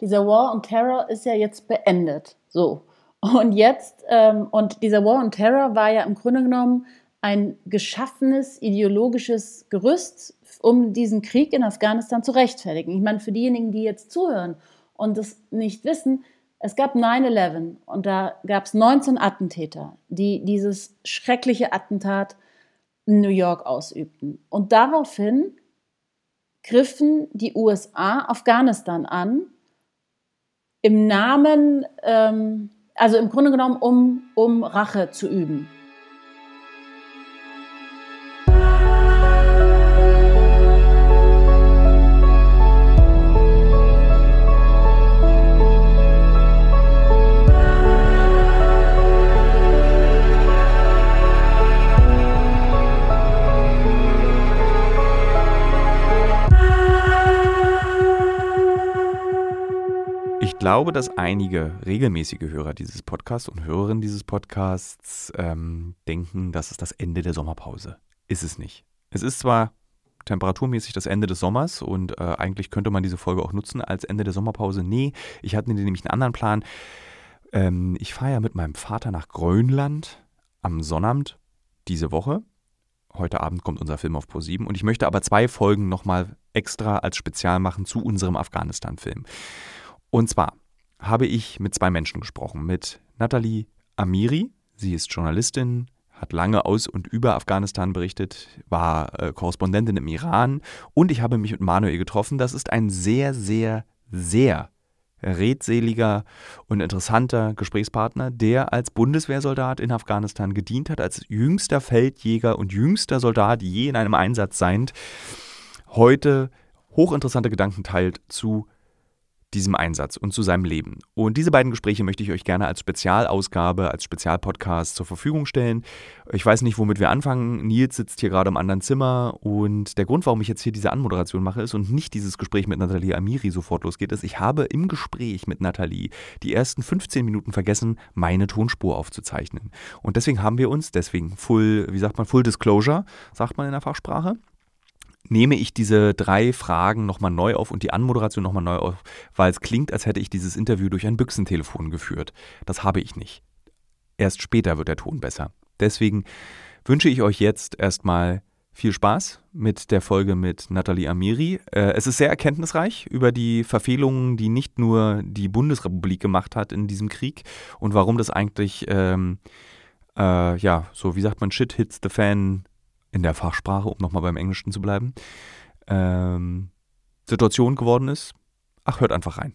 Dieser War on Terror ist ja jetzt beendet. So. Und jetzt, ähm, und dieser War on Terror war ja im Grunde genommen ein geschaffenes ideologisches Gerüst, um diesen Krieg in Afghanistan zu rechtfertigen. Ich meine, für diejenigen, die jetzt zuhören und das nicht wissen, es gab 9-11 und da gab es 19 Attentäter, die dieses schreckliche Attentat in New York ausübten. Und daraufhin griffen die USA Afghanistan an, im Namen, ähm, also im Grunde genommen, um, um Rache zu üben. Glaube, dass einige regelmäßige Hörer dieses Podcasts und Hörerinnen dieses Podcasts ähm, denken, das ist das Ende der Sommerpause. Ist es nicht. Es ist zwar temperaturmäßig das Ende des Sommers und äh, eigentlich könnte man diese Folge auch nutzen als Ende der Sommerpause. Nee, ich hatte nämlich einen anderen Plan. Ähm, ich fahre ja mit meinem Vater nach Grönland am Sonnabend diese Woche. Heute Abend kommt unser Film auf Pro7 und ich möchte aber zwei Folgen nochmal extra als Spezial machen zu unserem Afghanistan-Film. Und zwar habe ich mit zwei Menschen gesprochen. Mit Nathalie Amiri, sie ist Journalistin, hat lange aus und über Afghanistan berichtet, war äh, Korrespondentin im Iran und ich habe mich mit Manuel getroffen. Das ist ein sehr, sehr, sehr redseliger und interessanter Gesprächspartner, der als Bundeswehrsoldat in Afghanistan gedient hat, als jüngster Feldjäger und jüngster Soldat je in einem Einsatz seiend, heute hochinteressante Gedanken teilt zu diesem Einsatz und zu seinem Leben. Und diese beiden Gespräche möchte ich euch gerne als Spezialausgabe, als Spezialpodcast zur Verfügung stellen. Ich weiß nicht, womit wir anfangen. Nils sitzt hier gerade im anderen Zimmer und der Grund, warum ich jetzt hier diese Anmoderation mache, ist und nicht dieses Gespräch mit Nathalie Amiri sofort losgeht, ist, ich habe im Gespräch mit Nathalie die ersten 15 Minuten vergessen, meine Tonspur aufzuzeichnen. Und deswegen haben wir uns, deswegen Full, wie sagt man, Full Disclosure, sagt man in der Fachsprache, nehme ich diese drei Fragen nochmal neu auf und die Anmoderation nochmal neu auf, weil es klingt, als hätte ich dieses Interview durch ein Büchsentelefon geführt. Das habe ich nicht. Erst später wird der Ton besser. Deswegen wünsche ich euch jetzt erstmal viel Spaß mit der Folge mit Nathalie Amiri. Äh, es ist sehr erkenntnisreich über die Verfehlungen, die nicht nur die Bundesrepublik gemacht hat in diesem Krieg und warum das eigentlich, ähm, äh, ja, so wie sagt man, Shit hits the Fan in der Fachsprache, um nochmal beim Englischen zu bleiben, ähm, Situation geworden ist. Ach, hört einfach rein.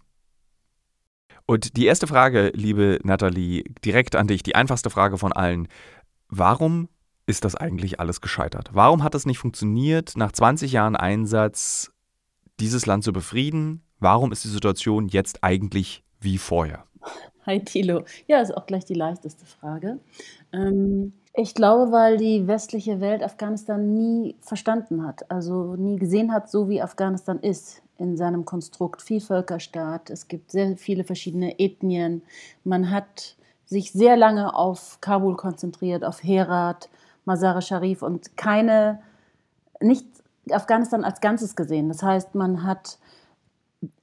Und die erste Frage, liebe Nathalie, direkt an dich, die einfachste Frage von allen. Warum ist das eigentlich alles gescheitert? Warum hat es nicht funktioniert, nach 20 Jahren Einsatz dieses Land zu befrieden? Warum ist die Situation jetzt eigentlich wie vorher? Hi Thilo. Ja, ist auch gleich die leichteste Frage. Ähm, ich glaube, weil die westliche Welt Afghanistan nie verstanden hat, also nie gesehen hat, so wie Afghanistan ist in seinem Konstrukt Vielvölkerstaat. Es gibt sehr viele verschiedene Ethnien. Man hat sich sehr lange auf Kabul konzentriert, auf Herat, Mazar-e Sharif und keine, nicht Afghanistan als Ganzes gesehen. Das heißt, man hat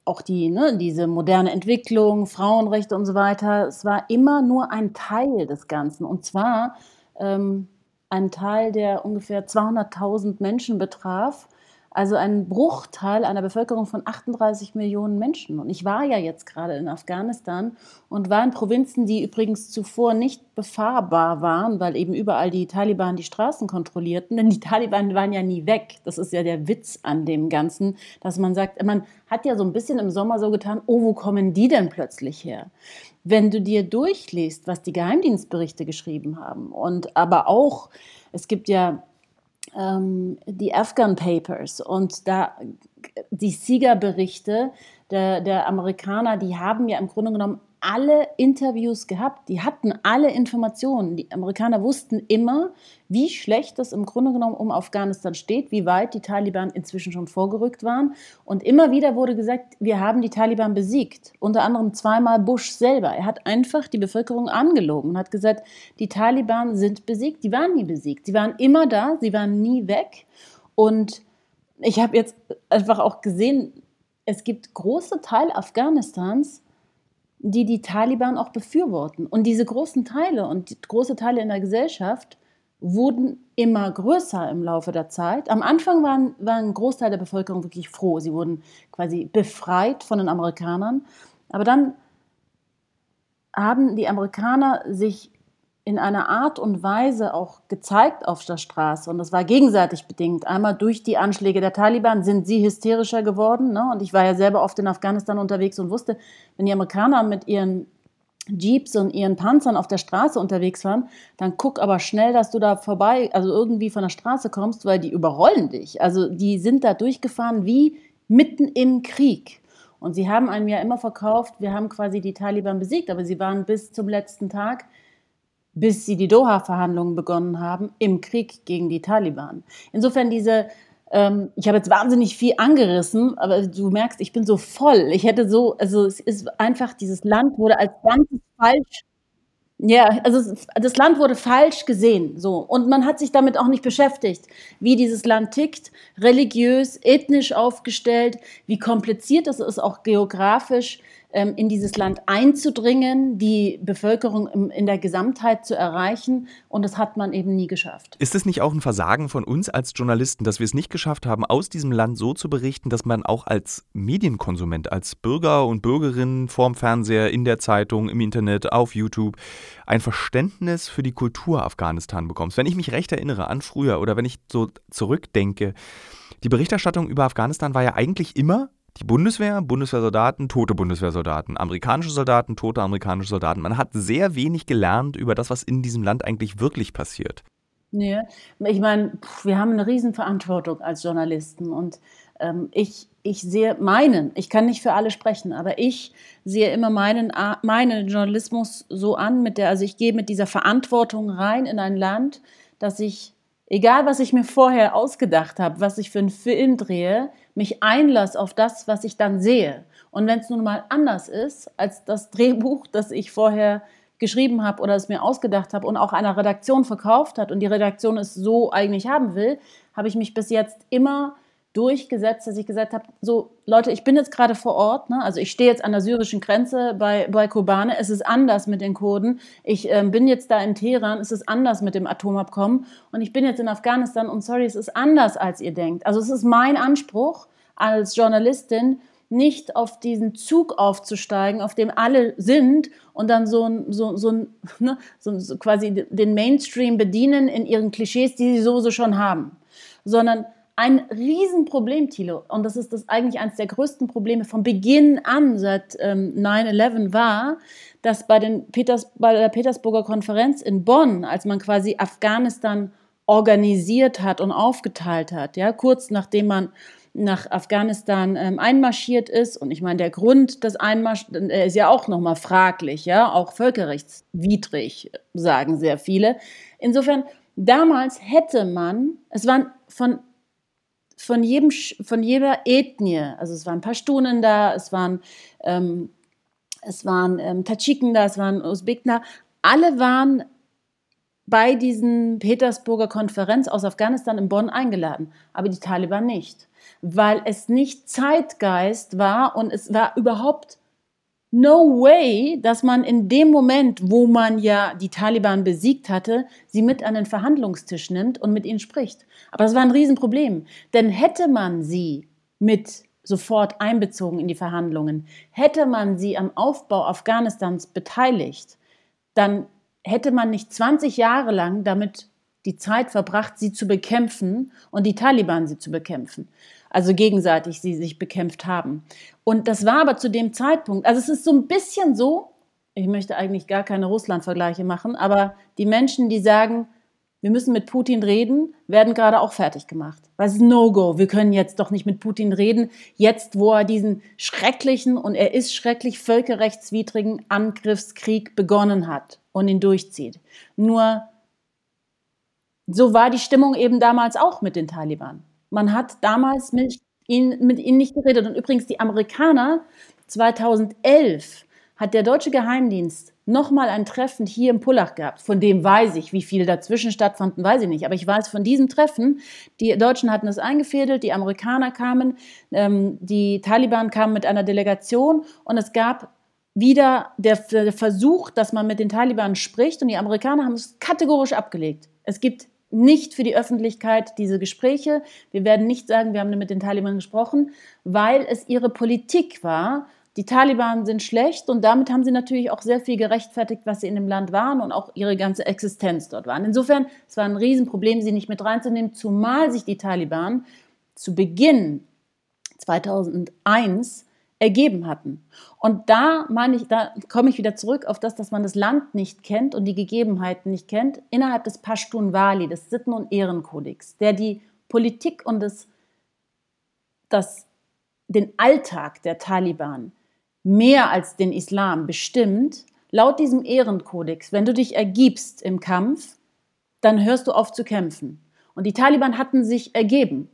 auch die, ne, diese moderne Entwicklung, Frauenrechte und so weiter, es war immer nur ein Teil des Ganzen. Und zwar ähm, ein Teil, der ungefähr 200.000 Menschen betraf. Also ein Bruchteil einer Bevölkerung von 38 Millionen Menschen. Und ich war ja jetzt gerade in Afghanistan und war in Provinzen, die übrigens zuvor nicht befahrbar waren, weil eben überall die Taliban die Straßen kontrollierten. Denn die Taliban waren ja nie weg. Das ist ja der Witz an dem Ganzen, dass man sagt, man hat ja so ein bisschen im Sommer so getan, oh, wo kommen die denn plötzlich her? wenn du dir durchliest, was die Geheimdienstberichte geschrieben haben und aber auch, es gibt ja ähm, die Afghan Papers. Und da die Siegerberichte der, der Amerikaner, die haben ja im Grunde genommen alle Interviews gehabt, die hatten alle Informationen. Die Amerikaner wussten immer, wie schlecht es im Grunde genommen um Afghanistan steht, wie weit die Taliban inzwischen schon vorgerückt waren. Und immer wieder wurde gesagt, wir haben die Taliban besiegt. Unter anderem zweimal Bush selber. Er hat einfach die Bevölkerung angelogen und hat gesagt, die Taliban sind besiegt. Die waren nie besiegt. Sie waren immer da, sie waren nie weg. Und ich habe jetzt einfach auch gesehen, es gibt große Teile Afghanistans, die die Taliban auch befürworten. Und diese großen Teile und große Teile in der Gesellschaft wurden immer größer im Laufe der Zeit. Am Anfang waren, war ein Großteil der Bevölkerung wirklich froh. Sie wurden quasi befreit von den Amerikanern. Aber dann haben die Amerikaner sich in einer Art und Weise auch gezeigt auf der Straße. Und das war gegenseitig bedingt. Einmal durch die Anschläge der Taliban sind sie hysterischer geworden. Ne? Und ich war ja selber oft in Afghanistan unterwegs und wusste, wenn die Amerikaner mit ihren Jeeps und ihren Panzern auf der Straße unterwegs waren, dann guck aber schnell, dass du da vorbei, also irgendwie von der Straße kommst, weil die überrollen dich. Also die sind da durchgefahren wie mitten im Krieg. Und sie haben einem ja immer verkauft, wir haben quasi die Taliban besiegt, aber sie waren bis zum letzten Tag bis sie die Doha-Verhandlungen begonnen haben, im Krieg gegen die Taliban. Insofern diese, ähm, ich habe jetzt wahnsinnig viel angerissen, aber du merkst, ich bin so voll. Ich hätte so, also es ist einfach, dieses Land wurde als ganzes falsch ja, also das Land wurde falsch gesehen, so. Und man hat sich damit auch nicht beschäftigt, wie dieses Land tickt, religiös, ethnisch aufgestellt, wie kompliziert es ist, auch geografisch in dieses Land einzudringen, die Bevölkerung in der Gesamtheit zu erreichen. Und das hat man eben nie geschafft. Ist es nicht auch ein Versagen von uns als Journalisten, dass wir es nicht geschafft haben, aus diesem Land so zu berichten, dass man auch als Medienkonsument, als Bürger und Bürgerin vorm Fernseher, in der Zeitung, im Internet, auf YouTube ein Verständnis für die Kultur Afghanistan bekommt? Wenn ich mich recht erinnere an früher oder wenn ich so zurückdenke, die Berichterstattung über Afghanistan war ja eigentlich immer die Bundeswehr, Bundeswehrsoldaten, tote Bundeswehrsoldaten, amerikanische Soldaten, tote amerikanische Soldaten. Man hat sehr wenig gelernt über das, was in diesem Land eigentlich wirklich passiert. Nee, ich meine, wir haben eine Riesenverantwortung als Journalisten und ähm, ich, ich sehe meinen, ich kann nicht für alle sprechen, aber ich sehe immer meinen, meinen Journalismus so an, mit der, also ich gehe mit dieser Verantwortung rein in ein Land, dass ich egal was ich mir vorher ausgedacht habe, was ich für einen Film drehe, mich einlasse auf das, was ich dann sehe. Und wenn es nun mal anders ist als das Drehbuch, das ich vorher geschrieben habe oder es mir ausgedacht habe und auch einer Redaktion verkauft hat und die Redaktion es so eigentlich haben will, habe ich mich bis jetzt immer durchgesetzt, dass ich gesagt habe, so Leute, ich bin jetzt gerade vor Ort, ne? also ich stehe jetzt an der syrischen Grenze bei, bei Kobane, es ist anders mit den Kurden, ich äh, bin jetzt da in Teheran, es ist anders mit dem Atomabkommen. Und ich bin jetzt in Afghanistan. Und sorry, es ist anders, als ihr denkt. Also es ist mein Anspruch als Journalistin, nicht auf diesen Zug aufzusteigen, auf dem alle sind und dann so, so, so, ne, so, so quasi den Mainstream bedienen in ihren Klischees, die sie sowieso schon haben, sondern ein Riesenproblem, Thilo, und das ist das eigentlich eines der größten Probleme von Beginn an seit ähm, 9-11 war, dass bei, den Peters, bei der Petersburger Konferenz in Bonn, als man quasi Afghanistan organisiert hat und aufgeteilt hat, ja, kurz nachdem man nach Afghanistan ähm, einmarschiert ist. Und ich meine, der Grund des Einmarschs äh, ist ja auch nochmal fraglich, ja, auch völkerrechtswidrig, sagen sehr viele. Insofern, damals hätte man, es waren von von, jedem, von jeder Ethnie, also es waren Pashtunen da, es waren, ähm, es waren ähm, Tadschiken da, es waren Usbeken da, alle waren bei diesen Petersburger Konferenz aus Afghanistan in Bonn eingeladen, aber die Taliban nicht, weil es nicht Zeitgeist war und es war überhaupt no way, dass man in dem Moment, wo man ja die Taliban besiegt hatte, sie mit an den Verhandlungstisch nimmt und mit ihnen spricht. Aber das war ein Riesenproblem, denn hätte man sie mit sofort einbezogen in die Verhandlungen, hätte man sie am Aufbau Afghanistans beteiligt, dann hätte man nicht 20 Jahre lang damit die Zeit verbracht, sie zu bekämpfen und die Taliban sie zu bekämpfen also gegenseitig sie sich bekämpft haben. Und das war aber zu dem Zeitpunkt, also es ist so ein bisschen so, ich möchte eigentlich gar keine Russland-Vergleiche machen, aber die Menschen, die sagen, wir müssen mit Putin reden, werden gerade auch fertig gemacht. Es ist No-Go. Wir können jetzt doch nicht mit Putin reden, jetzt wo er diesen schrecklichen, und er ist schrecklich völkerrechtswidrigen Angriffskrieg begonnen hat und ihn durchzieht. Nur so war die Stimmung eben damals auch mit den Taliban. Man hat damals mit ihnen, mit ihnen nicht geredet. Und übrigens, die Amerikaner 2011 hat der deutsche Geheimdienst nochmal ein Treffen hier im Pullach gehabt. Von dem weiß ich, wie viel dazwischen stattfanden, weiß ich nicht. Aber ich weiß von diesem Treffen, die Deutschen hatten es eingefädelt, die Amerikaner kamen, ähm, die Taliban kamen mit einer Delegation und es gab wieder der, Versuch, dass man mit den Taliban spricht und die Amerikaner haben es kategorisch abgelegt. Es gibt nicht für die Öffentlichkeit diese Gespräche. Wir werden nicht sagen, wir haben mit den Taliban gesprochen, weil es ihre Politik war, die Taliban sind schlecht und damit haben sie natürlich auch sehr viel gerechtfertigt, was sie in dem Land waren und auch ihre ganze Existenz dort waren. Insofern, es war ein Riesenproblem, sie nicht mit reinzunehmen, zumal sich die Taliban zu Beginn 2001 ergeben hatten. Und da meine ich, da komme ich wieder zurück auf das, dass man das Land nicht kennt und die Gegebenheiten nicht kennt, innerhalb des Pashtun-Wali, des Sitten- und Ehrenkodex, der die Politik und das, das, den Alltag der Taliban mehr als den Islam bestimmt, laut diesem Ehrenkodex, wenn du dich ergibst im Kampf, dann hörst du auf zu kämpfen. Und die Taliban hatten sich ergeben.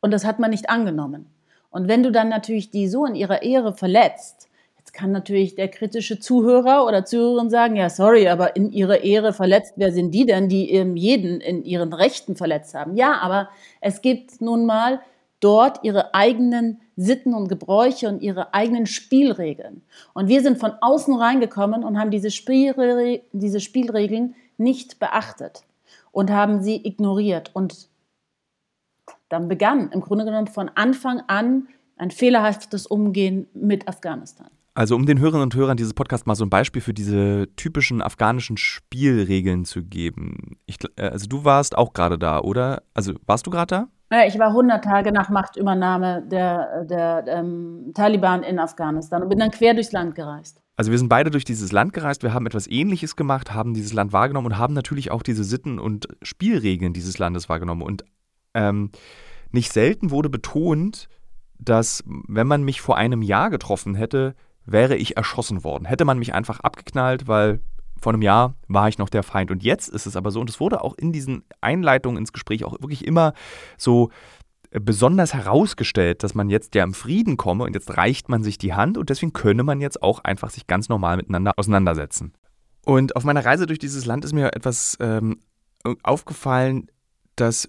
Und das hat man nicht angenommen. Und wenn du dann natürlich die so in ihrer Ehre verletzt, jetzt kann natürlich der kritische Zuhörer oder Zuhörerin sagen, ja, sorry, aber in ihrer Ehre verletzt, wer sind die denn, die jeden in ihren Rechten verletzt haben? Ja, aber es gibt nun mal dort ihre eigenen Sitten und Gebräuche und ihre eigenen Spielregeln. Und wir sind von außen reingekommen und haben diese, Spielre diese Spielregeln nicht beachtet und haben sie ignoriert. Und dann begann im Grunde genommen von Anfang an ein fehlerhaftes Umgehen mit Afghanistan. Also um den Hörerinnen und Hörern dieses Podcast mal so ein Beispiel für diese typischen afghanischen Spielregeln zu geben. Ich, äh, also du warst auch gerade da, oder? Also warst du gerade da? Ja, ich war 100 Tage nach Machtübernahme der, der ähm, Taliban in Afghanistan und bin dann quer durchs Land gereist. Also wir sind beide durch dieses Land gereist, wir haben etwas Ähnliches gemacht, haben dieses Land wahrgenommen und haben natürlich auch diese Sitten und Spielregeln dieses Landes wahrgenommen. Und ähm, nicht selten wurde betont, dass wenn man mich vor einem Jahr getroffen hätte, wäre ich erschossen worden. Hätte man mich einfach abgeknallt, weil vor einem Jahr war ich noch der Feind. Und jetzt ist es aber so, und es wurde auch in diesen Einleitungen ins Gespräch auch wirklich immer so äh, besonders herausgestellt, dass man jetzt ja im Frieden komme und jetzt reicht man sich die Hand und deswegen könne man jetzt auch einfach sich ganz normal miteinander auseinandersetzen. Und auf meiner Reise durch dieses Land ist mir etwas ähm, aufgefallen, dass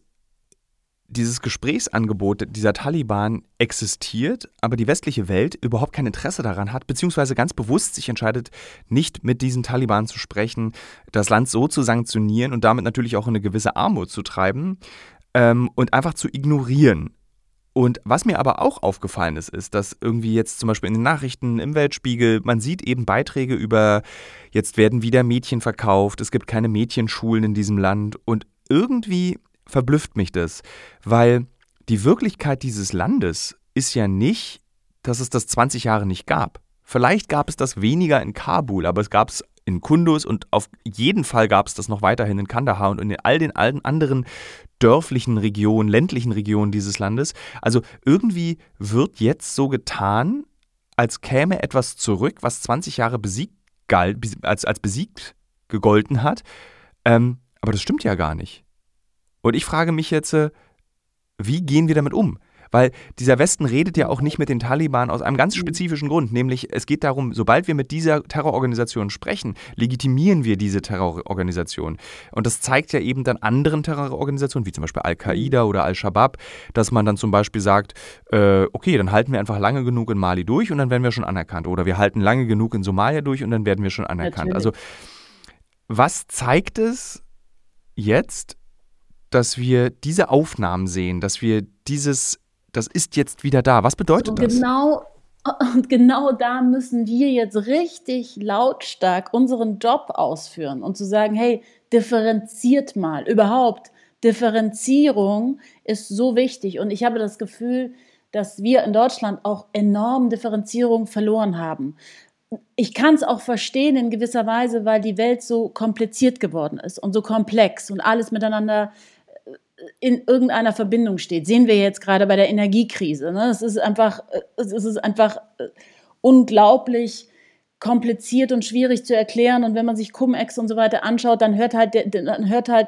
dieses Gesprächsangebot dieser Taliban existiert, aber die westliche Welt überhaupt kein Interesse daran hat, beziehungsweise ganz bewusst sich entscheidet, nicht mit diesen Taliban zu sprechen, das Land so zu sanktionieren und damit natürlich auch in eine gewisse Armut zu treiben ähm, und einfach zu ignorieren. Und was mir aber auch aufgefallen ist, ist, dass irgendwie jetzt zum Beispiel in den Nachrichten, im Weltspiegel, man sieht eben Beiträge über, jetzt werden wieder Mädchen verkauft, es gibt keine Mädchenschulen in diesem Land und irgendwie verblüfft mich das, weil die Wirklichkeit dieses Landes ist ja nicht, dass es das 20 Jahre nicht gab. Vielleicht gab es das weniger in Kabul, aber es gab es in Kunduz und auf jeden Fall gab es das noch weiterhin in Kandahar und in all den allen anderen dörflichen Regionen, ländlichen Regionen dieses Landes. Also irgendwie wird jetzt so getan, als käme etwas zurück, was 20 Jahre besiegt galt, als, als besiegt gegolten hat. Ähm, aber das stimmt ja gar nicht. Und ich frage mich jetzt, äh, wie gehen wir damit um? Weil dieser Westen redet ja auch nicht mit den Taliban aus einem ganz spezifischen Grund, nämlich es geht darum, sobald wir mit dieser Terrororganisation sprechen, legitimieren wir diese Terrororganisation. Und das zeigt ja eben dann anderen Terrororganisationen, wie zum Beispiel Al-Qaida oder Al-Shabaab, dass man dann zum Beispiel sagt, äh, okay, dann halten wir einfach lange genug in Mali durch und dann werden wir schon anerkannt. Oder wir halten lange genug in Somalia durch und dann werden wir schon anerkannt. Natürlich. Also was zeigt es jetzt, dass wir diese Aufnahmen sehen, dass wir dieses, das ist jetzt wieder da. Was bedeutet so das? Genau, und genau da müssen wir jetzt richtig lautstark unseren Job ausführen und zu sagen, hey, differenziert mal. Überhaupt, Differenzierung ist so wichtig. Und ich habe das Gefühl, dass wir in Deutschland auch enorm Differenzierung verloren haben. Ich kann es auch verstehen in gewisser Weise, weil die Welt so kompliziert geworden ist und so komplex und alles miteinander in irgendeiner Verbindung steht. Sehen wir jetzt gerade bei der Energiekrise. Ne? Es ist einfach, es ist einfach äh, unglaublich kompliziert und schwierig zu erklären. Und wenn man sich Cum-Ex und so weiter anschaut, dann hört halt, dann hört halt,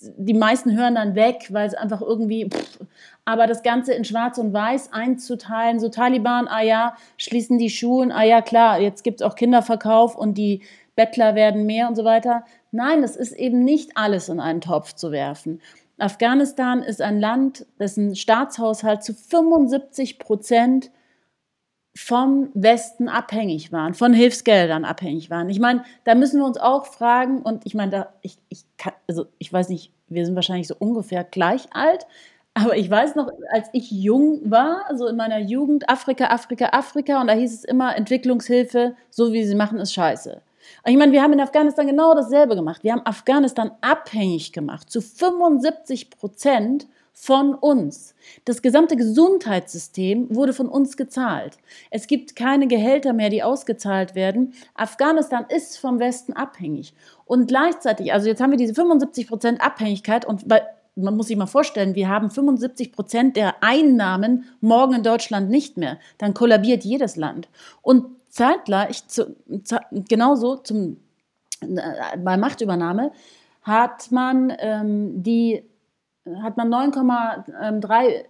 die meisten hören dann weg, weil es einfach irgendwie, pff, aber das Ganze in Schwarz und Weiß einzuteilen, so Taliban, ah ja, schließen die Schulen, ah ja, klar, jetzt gibt es auch Kinderverkauf und die Bettler werden mehr und so weiter. Nein, es ist eben nicht alles in einen Topf zu werfen. Afghanistan ist ein Land, dessen Staatshaushalt zu 75 Prozent vom Westen abhängig waren, von Hilfsgeldern abhängig waren. Ich meine, da müssen wir uns auch fragen, und ich meine, da, ich, ich kann, also ich weiß nicht, wir sind wahrscheinlich so ungefähr gleich alt, aber ich weiß noch, als ich jung war, also in meiner Jugend, Afrika, Afrika, Afrika, und da hieß es immer, Entwicklungshilfe, so wie sie machen, ist scheiße. Ich meine, wir haben in Afghanistan genau dasselbe gemacht. Wir haben Afghanistan abhängig gemacht, zu 75 Prozent von uns. Das gesamte Gesundheitssystem wurde von uns gezahlt. Es gibt keine Gehälter mehr, die ausgezahlt werden. Afghanistan ist vom Westen abhängig. Und gleichzeitig, also jetzt haben wir diese 75 Prozent Abhängigkeit und bei, man muss sich mal vorstellen, wir haben 75 Prozent der Einnahmen morgen in Deutschland nicht mehr. Dann kollabiert jedes Land. Und zeitgleich, zu, genauso zum, äh, bei Machtübernahme, hat man ähm, man 9,3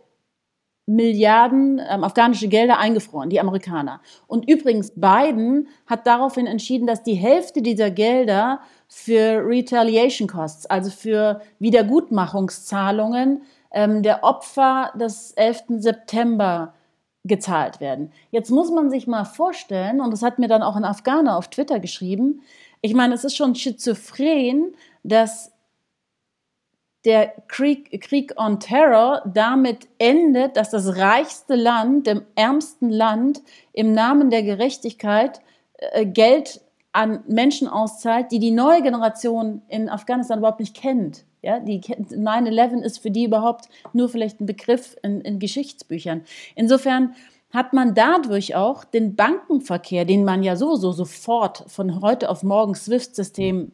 Milliarden ähm, afghanische Gelder eingefroren, die Amerikaner. Und übrigens, Biden hat daraufhin entschieden, dass die Hälfte dieser Gelder für Retaliation Costs, also für Wiedergutmachungszahlungen ähm, der Opfer des 11. September gezahlt werden. Jetzt muss man sich mal vorstellen, und das hat mir dann auch ein Afghaner auf Twitter geschrieben, ich meine, es ist schon schizophren, dass der Krieg, Krieg on Terror damit endet, dass das reichste Land, dem ärmsten Land, im Namen der Gerechtigkeit äh, Geld an Menschen auszahlt, die die neue Generation in Afghanistan überhaupt nicht kennt. Ja, die 9-11 ist für die überhaupt nur vielleicht ein Begriff in, in Geschichtsbüchern. Insofern hat man dadurch auch den Bankenverkehr, den man ja sowieso sofort von heute auf morgen SWIFT-System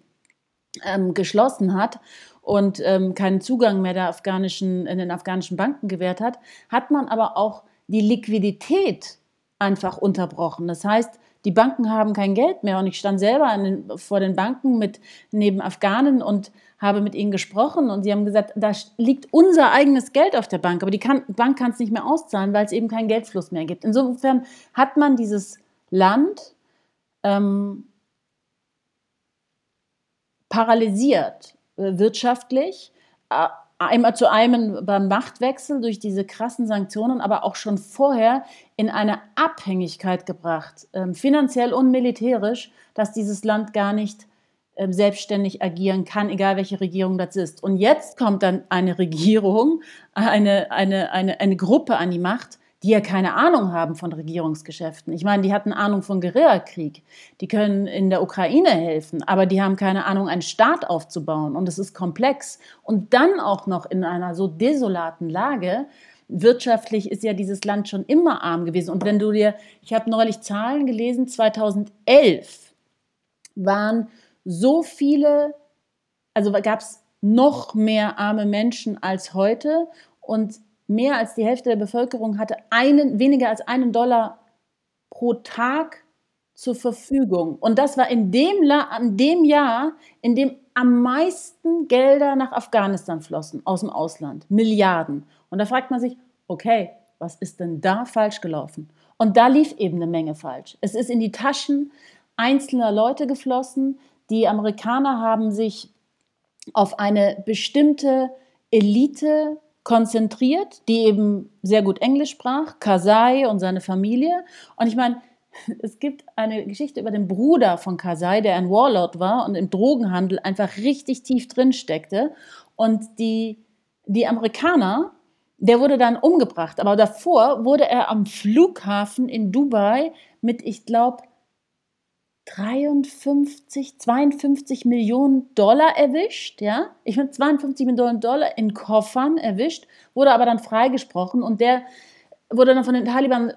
ähm, geschlossen hat und ähm, keinen Zugang mehr der afghanischen, in den afghanischen Banken gewährt hat, hat man aber auch die Liquidität einfach unterbrochen. Das heißt, die Banken haben kein Geld mehr. Und ich stand selber den, vor den Banken mit neben Afghanen und habe mit ihnen gesprochen. Und sie haben gesagt, da liegt unser eigenes Geld auf der Bank, aber die kann, Bank kann es nicht mehr auszahlen, weil es eben keinen Geldfluss mehr gibt. Insofern hat man dieses Land ähm, paralysiert äh, wirtschaftlich, äh, einmal zu einem beim Machtwechsel durch diese krassen Sanktionen, aber auch schon vorher in eine Abhängigkeit gebracht, ähm, finanziell und militärisch, dass dieses Land gar nicht ähm, selbstständig agieren kann, egal welche Regierung das ist. Und jetzt kommt dann eine Regierung, eine, eine, eine, eine Gruppe an die Macht, die ja keine Ahnung haben von Regierungsgeschäften. Ich meine, die hatten Ahnung von Guerillakrieg. Die können in der Ukraine helfen, aber die haben keine Ahnung, einen Staat aufzubauen. Und es ist komplex. Und dann auch noch in einer so desolaten Lage. Wirtschaftlich ist ja dieses Land schon immer arm gewesen. Und wenn du dir, ich habe neulich Zahlen gelesen, 2011 waren so viele, also gab es noch mehr arme Menschen als heute. Und mehr als die Hälfte der Bevölkerung hatte einen, weniger als einen Dollar pro Tag zur Verfügung. Und das war in dem, in dem Jahr, in dem am meisten Gelder nach Afghanistan flossen aus dem Ausland. Milliarden. Und da fragt man sich, okay, was ist denn da falsch gelaufen? Und da lief eben eine Menge falsch. Es ist in die Taschen einzelner Leute geflossen. Die Amerikaner haben sich auf eine bestimmte Elite konzentriert, die eben sehr gut Englisch sprach, Kasai und seine Familie. Und ich meine, es gibt eine Geschichte über den Bruder von Kasai, der ein Warlord war und im Drogenhandel einfach richtig tief drin steckte. Und die, die Amerikaner, der wurde dann umgebracht. Aber davor wurde er am Flughafen in Dubai mit, ich glaube, 53, 52 Millionen Dollar erwischt, ja. Ich finde 52 Millionen Dollar in Koffern erwischt, wurde aber dann freigesprochen und der wurde dann von den Taliban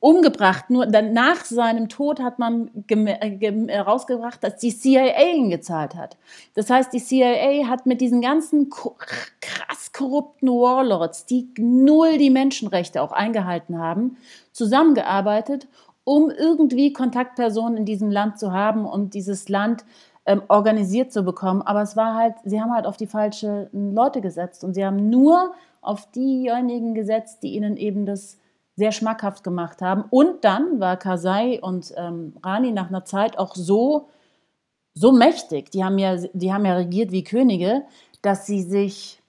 umgebracht. Nur dann nach seinem Tod hat man herausgebracht, dass die CIA ihn gezahlt hat. Das heißt, die CIA hat mit diesen ganzen krass korrupten Warlords, die null die Menschenrechte auch eingehalten haben, zusammengearbeitet um irgendwie Kontaktpersonen in diesem Land zu haben und dieses Land ähm, organisiert zu bekommen. Aber es war halt, sie haben halt auf die falschen Leute gesetzt und sie haben nur auf diejenigen gesetzt, die ihnen eben das sehr schmackhaft gemacht haben. Und dann war Kasai und ähm, Rani nach einer Zeit auch so so mächtig, die haben ja, die haben ja regiert wie Könige, dass sie sich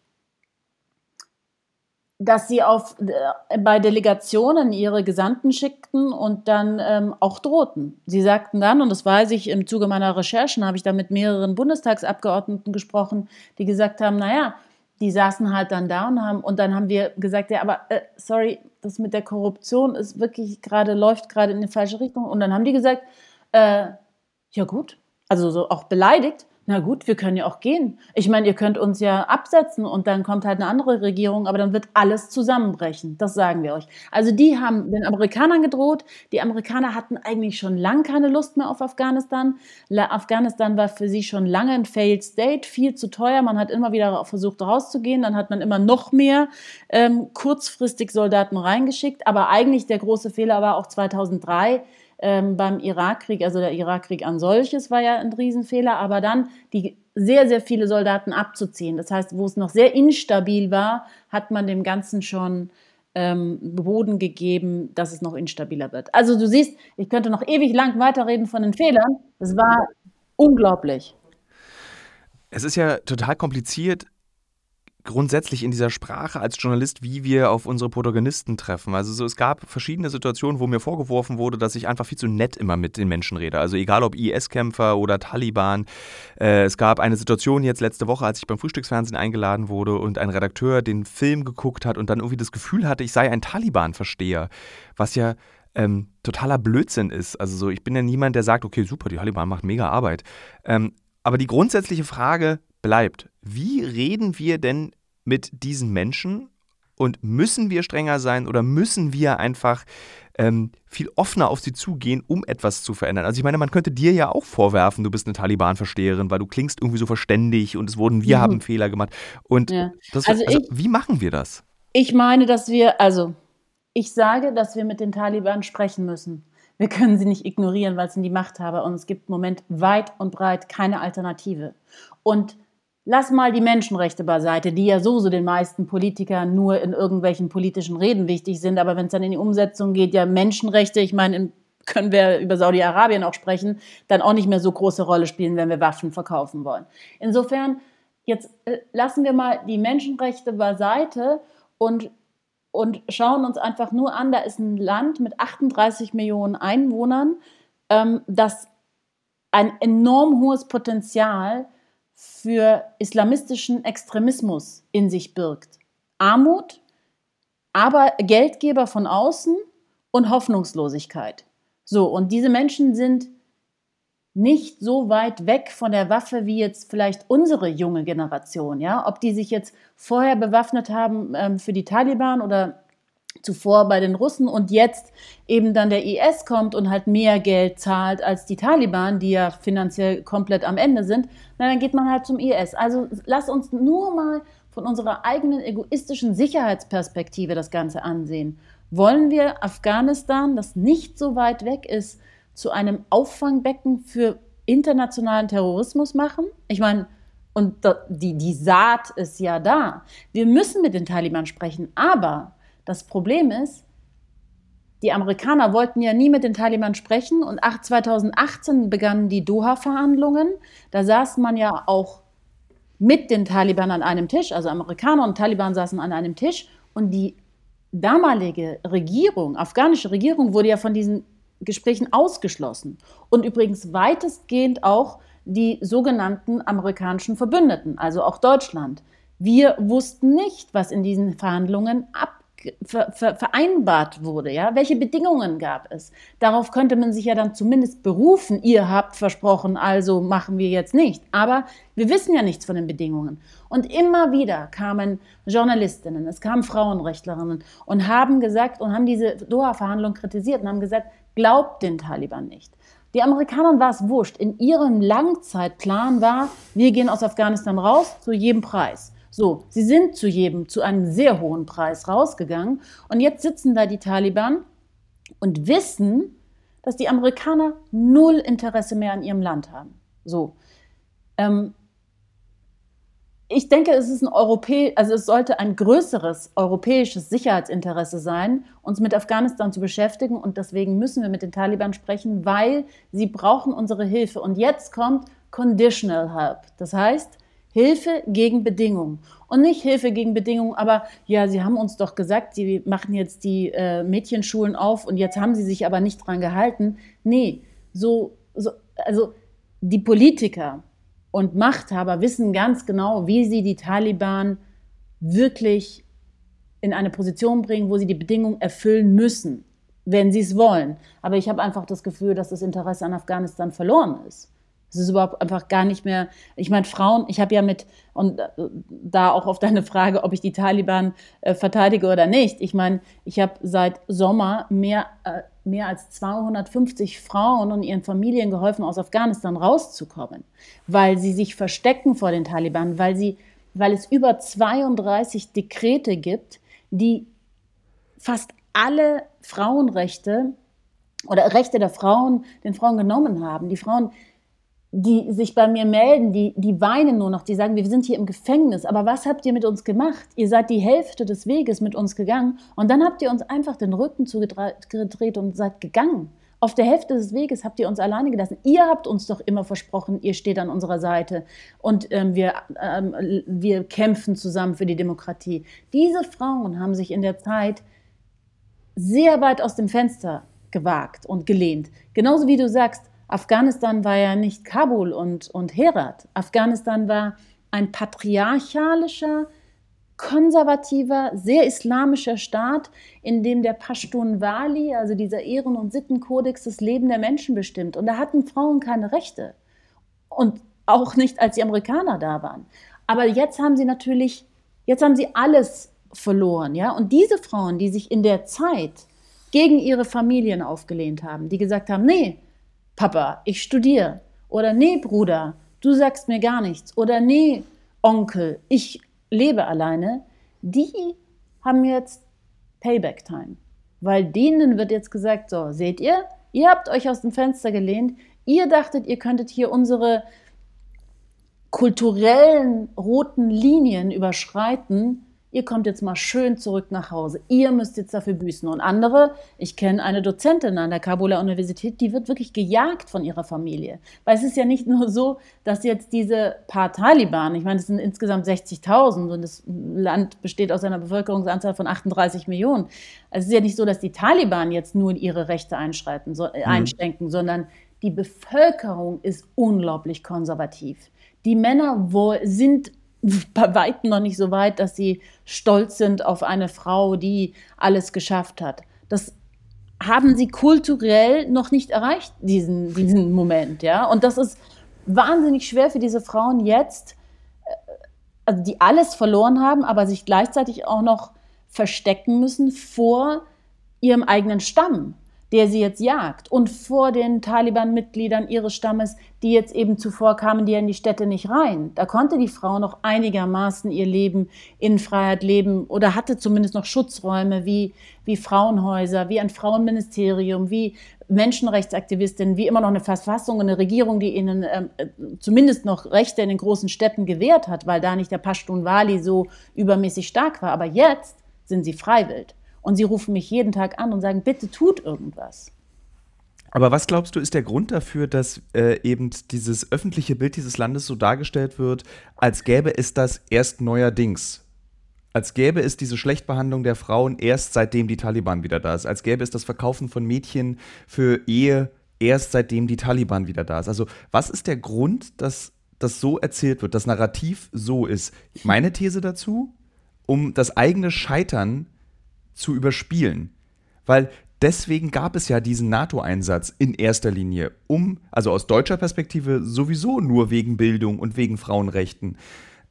dass sie auf, äh, bei Delegationen ihre Gesandten schickten und dann ähm, auch drohten. Sie sagten dann, und das weiß ich im Zuge meiner Recherchen, habe ich da mit mehreren Bundestagsabgeordneten gesprochen, die gesagt haben, naja, die saßen halt dann da und haben, und dann haben wir gesagt, ja, aber äh, sorry, das mit der Korruption ist wirklich gerade, läuft gerade in die falsche Richtung. Und dann haben die gesagt, äh, ja gut, also so auch beleidigt, na gut, wir können ja auch gehen. Ich meine, ihr könnt uns ja absetzen und dann kommt halt eine andere Regierung, aber dann wird alles zusammenbrechen. Das sagen wir euch. Also die haben den Amerikanern gedroht. Die Amerikaner hatten eigentlich schon lange keine Lust mehr auf Afghanistan. Afghanistan war für sie schon lange ein Failed State, viel zu teuer. Man hat immer wieder versucht rauszugehen. Dann hat man immer noch mehr ähm, kurzfristig Soldaten reingeschickt. Aber eigentlich der große Fehler war auch 2003 ähm, beim Irakkrieg, also der Irakkrieg an solches war ja ein Riesenfehler, aber dann die sehr, sehr viele Soldaten abzuziehen. Das heißt, wo es noch sehr instabil war, hat man dem Ganzen schon ähm, Boden gegeben, dass es noch instabiler wird. Also du siehst, ich könnte noch ewig lang weiterreden von den Fehlern. Das war unglaublich. Es ist ja total kompliziert, grundsätzlich in dieser Sprache als Journalist, wie wir auf unsere Protagonisten treffen. Also so, es gab verschiedene Situationen, wo mir vorgeworfen wurde, dass ich einfach viel zu nett immer mit den Menschen rede. Also egal ob IS-Kämpfer oder Taliban. Äh, es gab eine Situation jetzt letzte Woche, als ich beim Frühstücksfernsehen eingeladen wurde und ein Redakteur den Film geguckt hat und dann irgendwie das Gefühl hatte, ich sei ein Taliban-Versteher. Was ja ähm, totaler Blödsinn ist. Also so, ich bin ja niemand, der sagt, okay, super, die Taliban macht mega Arbeit. Ähm, aber die grundsätzliche Frage bleibt, wie reden wir denn mit diesen Menschen und müssen wir strenger sein oder müssen wir einfach ähm, viel offener auf sie zugehen, um etwas zu verändern? Also ich meine, man könnte dir ja auch vorwerfen, du bist eine Taliban-Versteherin, weil du klingst irgendwie so verständig und es wurden, wir mhm. haben Fehler gemacht. Und ja. das, also, also ich, wie machen wir das? Ich meine, dass wir, also ich sage, dass wir mit den Taliban sprechen müssen. Wir können sie nicht ignorieren, weil es sind die Machthaber und es gibt im Moment weit und breit keine Alternative. Und Lass mal die Menschenrechte beiseite, die ja sowieso den meisten Politikern nur in irgendwelchen politischen Reden wichtig sind. Aber wenn es dann in die Umsetzung geht, ja Menschenrechte, ich meine, können wir über Saudi-Arabien auch sprechen, dann auch nicht mehr so große Rolle spielen, wenn wir Waffen verkaufen wollen. Insofern, jetzt äh, lassen wir mal die Menschenrechte beiseite und, und schauen uns einfach nur an, da ist ein Land mit 38 Millionen Einwohnern, ähm, das ein enorm hohes Potenzial für islamistischen Extremismus in sich birgt. Armut, aber Geldgeber von außen und Hoffnungslosigkeit. So, und diese Menschen sind nicht so weit weg von der Waffe wie jetzt vielleicht unsere junge Generation, ja, ob die sich jetzt vorher bewaffnet haben ähm, für die Taliban oder zuvor bei den Russen und jetzt eben dann der IS kommt und halt mehr Geld zahlt als die Taliban, die ja finanziell komplett am Ende sind, na, dann geht man halt zum IS. Also lass uns nur mal von unserer eigenen egoistischen Sicherheitsperspektive das Ganze ansehen. Wollen wir Afghanistan, das nicht so weit weg ist, zu einem Auffangbecken für internationalen Terrorismus machen? Ich meine, und die, die Saat ist ja da. Wir müssen mit den Taliban sprechen, aber das Problem ist, die Amerikaner wollten ja nie mit den Taliban sprechen und 2018 begannen die Doha-Verhandlungen. Da saß man ja auch mit den Taliban an einem Tisch, also Amerikaner und Taliban saßen an einem Tisch und die damalige Regierung, afghanische Regierung, wurde ja von diesen Gesprächen ausgeschlossen. Und übrigens weitestgehend auch die sogenannten amerikanischen Verbündeten, also auch Deutschland. Wir wussten nicht, was in diesen Verhandlungen ab ver, ver, vereinbart wurde. Ja? Welche Bedingungen gab es? Darauf könnte man sich ja dann zumindest berufen. Ihr habt versprochen, also machen wir jetzt nicht. Aber wir wissen ja nichts von den Bedingungen. Und immer wieder kamen Journalistinnen, es kamen Frauenrechtlerinnen und haben gesagt und haben diese Doha-Verhandlung kritisiert und haben gesagt, glaubt den Taliban nicht. Die Amerikanern war es wurscht. In ihrem Langzeitplan war, wir gehen aus Afghanistan raus zu jedem Preis. So, sie sind zu jedem, zu einem sehr hohen Preis rausgegangen. Und jetzt sitzen da die Taliban und wissen, dass die Amerikaner null Interesse mehr an ihrem Land haben. So. Ähm, ich denke, es ist ein Europä also es sollte ein größeres europäisches Sicherheitsinteresse sein, uns mit Afghanistan zu beschäftigen und deswegen müssen wir mit den Taliban sprechen, weil sie brauchen unsere Hilfe. Und jetzt kommt Conditional Help. Das heißt, Hilfe gegen Bedingungen. Und nicht Hilfe gegen Bedingungen, aber ja, Sie haben uns doch gesagt, Sie machen jetzt die äh, Mädchenschulen auf und jetzt haben Sie sich aber nicht dran gehalten. Nee, so, so, also die Politiker und Machthaber wissen ganz genau, wie sie die Taliban wirklich in eine Position bringen, wo sie die Bedingungen erfüllen müssen, wenn sie es wollen. Aber ich habe einfach das Gefühl, dass das Interesse an Afghanistan verloren ist. Es ist überhaupt einfach gar nicht mehr. Ich meine, Frauen, ich habe ja mit, und äh, da auch auf deine Frage, ob ich die Taliban äh, verteidige oder nicht. Ich meine, ich habe seit Sommer mehr, äh, mehr als 250 Frauen und ihren Familien geholfen, aus Afghanistan rauszukommen, weil sie sich verstecken vor den Taliban, weil, sie, weil es über 32 Dekrete gibt, die fast alle Frauenrechte oder Rechte der Frauen den Frauen genommen haben. Die Frauen die sich bei mir melden, die, die weinen nur noch, die sagen, wir sind hier im Gefängnis, aber was habt ihr mit uns gemacht? Ihr seid die Hälfte des Weges mit uns gegangen und dann habt ihr uns einfach den Rücken zugedreht und seid gegangen. Auf der Hälfte des Weges habt ihr uns alleine gelassen. Ihr habt uns doch immer versprochen, ihr steht an unserer Seite und ähm, wir, ähm, wir kämpfen zusammen für die Demokratie. Diese Frauen haben sich in der Zeit sehr weit aus dem Fenster gewagt und gelehnt. Genauso wie du sagst, Afghanistan war ja nicht Kabul und, und Herat. Afghanistan war ein patriarchalischer, konservativer, sehr islamischer Staat, in dem der Pashtun Wali, also dieser Ehren- und Sittenkodex, das Leben der Menschen bestimmt. Und da hatten Frauen keine Rechte. Und auch nicht, als die Amerikaner da waren. Aber jetzt haben sie natürlich, jetzt haben sie alles verloren, ja. Und diese Frauen, die sich in der Zeit gegen ihre Familien aufgelehnt haben, die gesagt haben, nee, Papa, ich studiere. Oder nee, Bruder, du sagst mir gar nichts. Oder nee, Onkel, ich lebe alleine. Die haben jetzt Payback-Time. Weil denen wird jetzt gesagt, so, seht ihr, ihr habt euch aus dem Fenster gelehnt, ihr dachtet, ihr könntet hier unsere kulturellen roten Linien überschreiten ihr kommt jetzt mal schön zurück nach Hause. Ihr müsst jetzt dafür büßen. Und andere, ich kenne eine Dozentin an der Kabuler Universität, die wird wirklich gejagt von ihrer Familie. Weil es ist ja nicht nur so, dass jetzt diese paar Taliban, ich meine, es sind insgesamt 60.000 und das Land besteht aus einer Bevölkerungsanzahl von 38 Millionen. Also es ist ja nicht so, dass die Taliban jetzt nur ihre Rechte einschreiten, so, äh, mhm. einschränken, sondern die Bevölkerung ist unglaublich konservativ. Die Männer sind bei weitem noch nicht so weit, dass sie stolz sind auf eine Frau, die alles geschafft hat. Das haben sie kulturell noch nicht erreicht, diesen, diesen Moment, ja. Und das ist wahnsinnig schwer für diese Frauen jetzt, äh, also die alles verloren haben, aber sich gleichzeitig auch noch verstecken müssen vor ihrem eigenen Stamm der sie jetzt jagt und vor den Taliban-Mitgliedern ihres Stammes, die jetzt eben zuvor kamen, die ja in die Städte nicht rein. Da konnte die Frau noch einigermaßen ihr Leben in Freiheit leben oder hatte zumindest noch Schutzräume wie, wie Frauenhäuser, wie ein Frauenministerium, wie Menschenrechtsaktivistinnen, wie immer noch eine Verfassung, eine Regierung, die ihnen ähm, äh, zumindest noch Rechte in den großen Städten gewährt hat, weil da nicht der Pashtun Wali so übermäßig stark war. Aber jetzt sind sie freiwillig. Und sie rufen mich jeden Tag an und sagen, bitte tut irgendwas. Aber was glaubst du, ist der Grund dafür, dass äh, eben dieses öffentliche Bild dieses Landes so dargestellt wird, als gäbe es das erst neuerdings? Als gäbe es diese Schlechtbehandlung der Frauen erst seitdem die Taliban wieder da ist. Als gäbe es das Verkaufen von Mädchen für Ehe erst seitdem die Taliban wieder da ist. Also was ist der Grund, dass das so erzählt wird, das Narrativ so ist? Meine These dazu, um das eigene Scheitern zu überspielen. Weil deswegen gab es ja diesen NATO-Einsatz in erster Linie, um, also aus deutscher Perspektive sowieso nur wegen Bildung und wegen Frauenrechten.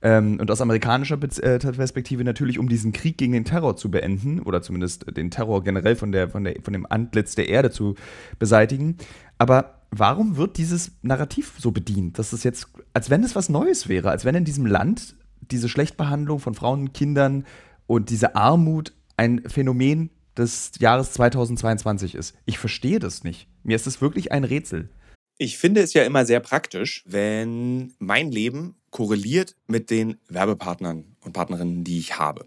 Ähm, und aus amerikanischer äh, Perspektive natürlich, um diesen Krieg gegen den Terror zu beenden oder zumindest den Terror generell von, der, von, der, von dem Antlitz der Erde zu beseitigen. Aber warum wird dieses Narrativ so bedient? dass es jetzt, als wenn es was Neues wäre, als wenn in diesem Land diese Schlechtbehandlung von Frauen und Kindern und diese Armut ein Phänomen des Jahres 2022 ist. Ich verstehe das nicht. Mir ist es wirklich ein Rätsel. Ich finde es ja immer sehr praktisch, wenn mein Leben korreliert mit den Werbepartnern und Partnerinnen, die ich habe.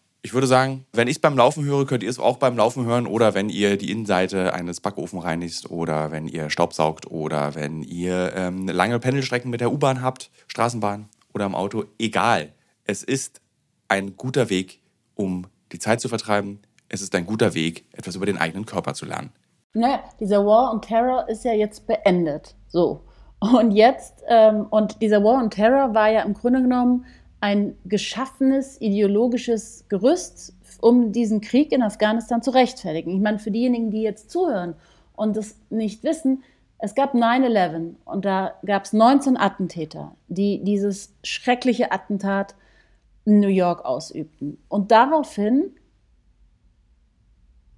ich würde sagen, wenn ich es beim Laufen höre, könnt ihr es auch beim Laufen hören oder wenn ihr die Innenseite eines Backofen reinigt oder wenn ihr Staubsaugt oder wenn ihr ähm, lange Pendelstrecken mit der U-Bahn habt, Straßenbahn oder im Auto. Egal. Es ist ein guter Weg, um die Zeit zu vertreiben. Es ist ein guter Weg, etwas über den eigenen Körper zu lernen. Naja, dieser War on Terror ist ja jetzt beendet. So. Und jetzt, ähm, und dieser War on Terror war ja im Grunde genommen ein geschaffenes ideologisches Gerüst, um diesen Krieg in Afghanistan zu rechtfertigen. Ich meine, für diejenigen, die jetzt zuhören und das nicht wissen, es gab 9-11 und da gab es 19 Attentäter, die dieses schreckliche Attentat in New York ausübten. Und daraufhin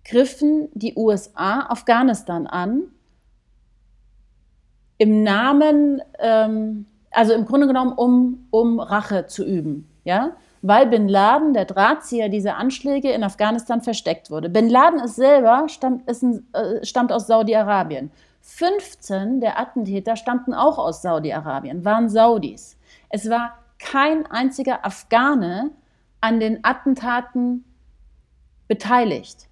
griffen die USA Afghanistan an im Namen ähm, also im Grunde genommen, um, um Rache zu üben. Ja? Weil Bin Laden, der Drahtzieher dieser Anschläge in Afghanistan, versteckt wurde. Bin Laden ist selber stammt, ist ein, äh, stammt aus Saudi-Arabien. 15 der Attentäter stammten auch aus Saudi-Arabien, waren Saudis. Es war kein einziger Afghane an den Attentaten beteiligt.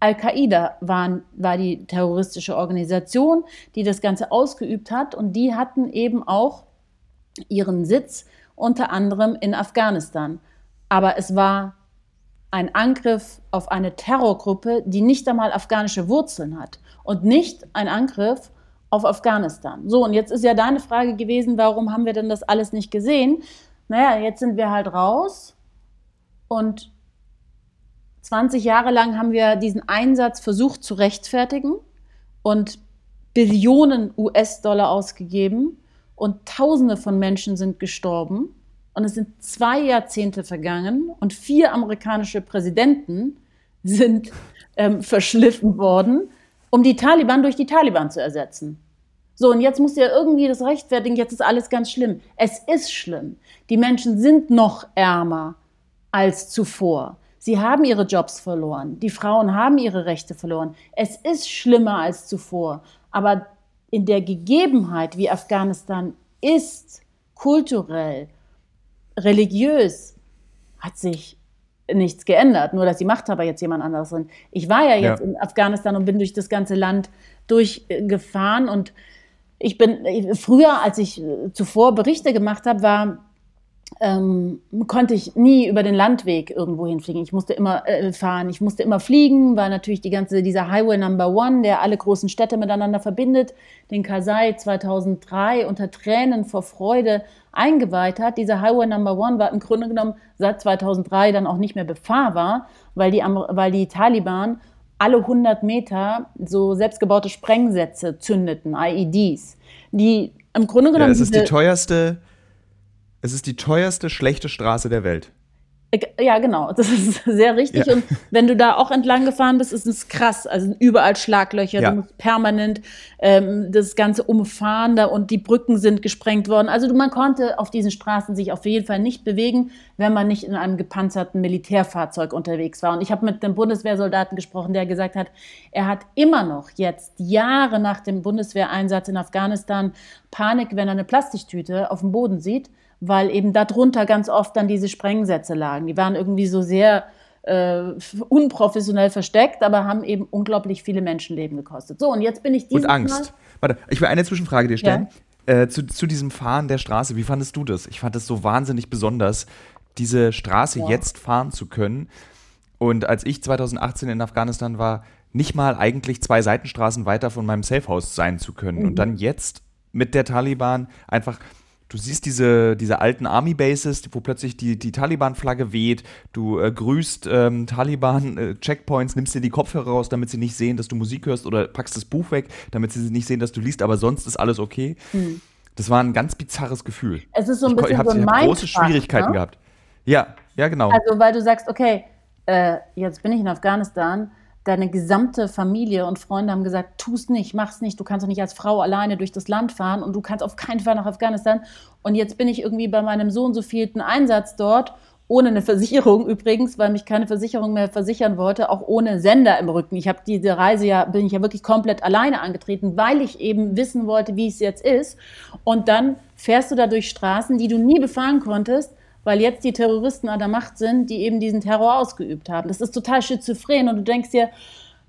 Al-Qaida war die terroristische Organisation, die das Ganze ausgeübt hat und die hatten eben auch ihren Sitz unter anderem in Afghanistan. Aber es war ein Angriff auf eine Terrorgruppe, die nicht einmal afghanische Wurzeln hat und nicht ein Angriff auf Afghanistan. So, und jetzt ist ja deine Frage gewesen, warum haben wir denn das alles nicht gesehen? Naja, jetzt sind wir halt raus und 20 Jahre lang haben wir diesen Einsatz versucht zu rechtfertigen und Billionen US-Dollar ausgegeben und Tausende von Menschen sind gestorben. Und es sind zwei Jahrzehnte vergangen und vier amerikanische Präsidenten sind ähm, verschliffen worden, um die Taliban durch die Taliban zu ersetzen. So, und jetzt muss ja irgendwie das rechtfertigen, jetzt ist alles ganz schlimm. Es ist schlimm. Die Menschen sind noch ärmer als zuvor. Sie haben ihre Jobs verloren. Die Frauen haben ihre Rechte verloren. Es ist schlimmer als zuvor. Aber in der Gegebenheit, wie Afghanistan ist, kulturell, religiös, hat sich nichts geändert, nur dass die Machthaber jetzt jemand anderes sind. Ich war ja jetzt ja. in Afghanistan und bin durch das ganze Land durchgefahren und ich bin früher, als ich zuvor Berichte gemacht habe, war ähm, konnte ich nie über den Landweg irgendwo hinfliegen. Ich musste immer äh, fahren, ich musste immer fliegen, weil natürlich die ganze, dieser Highway Number One, der alle großen Städte miteinander verbindet, den Kasai 2003 unter Tränen vor Freude eingeweiht hat. Dieser Highway Number One war im Grunde genommen seit 2003 dann auch nicht mehr befahrbar, weil die, weil die Taliban alle 100 Meter so selbstgebaute Sprengsätze zündeten, IEDs, die im Grunde genommen. Ja, es ist die teuerste es ist die teuerste schlechte Straße der Welt. Ja, genau, das ist sehr richtig. Ja. Und wenn du da auch entlang gefahren bist, ist es krass. Also überall Schlaglöcher, ja. du musst permanent ähm, das Ganze umfahren da und die Brücken sind gesprengt worden. Also man konnte auf diesen Straßen sich auf jeden Fall nicht bewegen, wenn man nicht in einem gepanzerten Militärfahrzeug unterwegs war. Und ich habe mit einem Bundeswehrsoldaten gesprochen, der gesagt hat, er hat immer noch jetzt, Jahre nach dem Bundeswehreinsatz in Afghanistan, Panik, wenn er eine Plastiktüte auf dem Boden sieht weil eben darunter ganz oft dann diese Sprengsätze lagen. Die waren irgendwie so sehr äh, unprofessionell versteckt, aber haben eben unglaublich viele Menschenleben gekostet. So, und jetzt bin ich diesen Und Angst. Mal Warte, ich will eine Zwischenfrage dir stellen. Ja? Äh, zu, zu diesem Fahren der Straße, wie fandest du das? Ich fand es so wahnsinnig besonders, diese Straße ja. jetzt fahren zu können. Und als ich 2018 in Afghanistan war, nicht mal eigentlich zwei Seitenstraßen weiter von meinem Safehouse sein zu können. Mhm. Und dann jetzt mit der Taliban einfach Du siehst diese, diese alten Army-Bases, wo plötzlich die, die Taliban-Flagge weht. Du äh, grüßt ähm, Taliban-Checkpoints, äh, nimmst dir die Kopfhörer raus, damit sie nicht sehen, dass du Musik hörst oder packst das Buch weg, damit sie nicht sehen, dass du liest, aber sonst ist alles okay. Hm. Das war ein ganz bizarres Gefühl. Es ist so ein bisschen ich, hab, so ein Ich habe große Schwierigkeiten ne? gehabt. Ja, ja, genau. Also, weil du sagst, okay, äh, jetzt bin ich in Afghanistan, deine gesamte Familie und Freunde haben gesagt, tu es nicht, mach's nicht, du kannst doch nicht als Frau alleine durch das Land fahren und du kannst auf keinen Fall nach Afghanistan. Und jetzt bin ich irgendwie bei meinem so und so vielten Einsatz dort, ohne eine Versicherung übrigens, weil mich keine Versicherung mehr versichern wollte, auch ohne Sender im Rücken. Ich habe diese Reise ja, bin ich ja wirklich komplett alleine angetreten, weil ich eben wissen wollte, wie es jetzt ist. Und dann fährst du da durch Straßen, die du nie befahren konntest weil jetzt die Terroristen an der Macht sind, die eben diesen Terror ausgeübt haben. Das ist total schizophren und du denkst dir,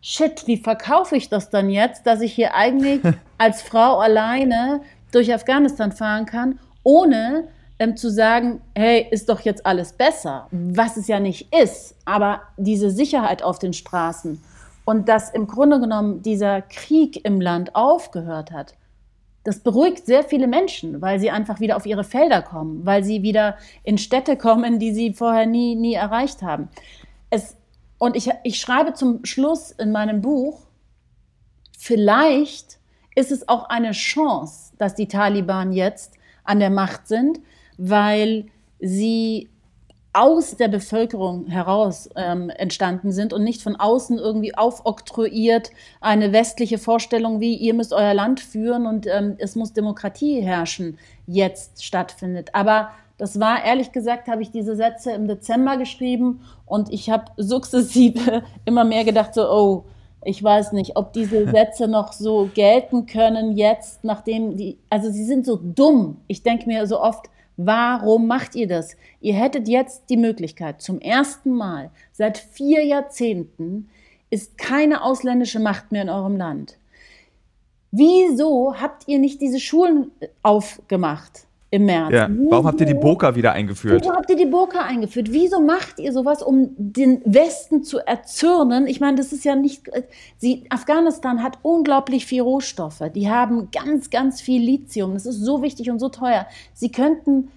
shit, wie verkaufe ich das dann jetzt, dass ich hier eigentlich als Frau alleine durch Afghanistan fahren kann, ohne ähm, zu sagen, hey, ist doch jetzt alles besser, was es ja nicht ist, aber diese Sicherheit auf den Straßen und dass im Grunde genommen dieser Krieg im Land aufgehört hat das beruhigt sehr viele Menschen, weil sie einfach wieder auf ihre Felder kommen, weil sie wieder in Städte kommen, die sie vorher nie, nie erreicht haben. Es, und ich, ich schreibe zum Schluss in meinem Buch, vielleicht ist es auch eine Chance, dass die Taliban jetzt an der Macht sind, weil sie aus der Bevölkerung heraus ähm, entstanden sind und nicht von außen irgendwie aufoktroyiert eine westliche Vorstellung, wie ihr müsst euer Land führen und ähm, es muss Demokratie herrschen, jetzt stattfindet. Aber das war, ehrlich gesagt, habe ich diese Sätze im Dezember geschrieben und ich habe sukzessive immer mehr gedacht, so, oh, ich weiß nicht, ob diese Sätze noch so gelten können jetzt, nachdem die, also sie sind so dumm. Ich denke mir so oft, Warum macht ihr das? Ihr hättet jetzt die Möglichkeit, zum ersten Mal seit vier Jahrzehnten ist keine ausländische Macht mehr in eurem Land. Wieso habt ihr nicht diese Schulen aufgemacht? Im März. Ja. Warum habt ihr die Burka wieder eingeführt? Wieso habt ihr die Burka eingeführt? Wieso macht ihr sowas, um den Westen zu erzürnen? Ich meine, das ist ja nicht. Sie, Afghanistan hat unglaublich viel Rohstoffe. Die haben ganz, ganz viel Lithium. Das ist so wichtig und so teuer. Sie könnten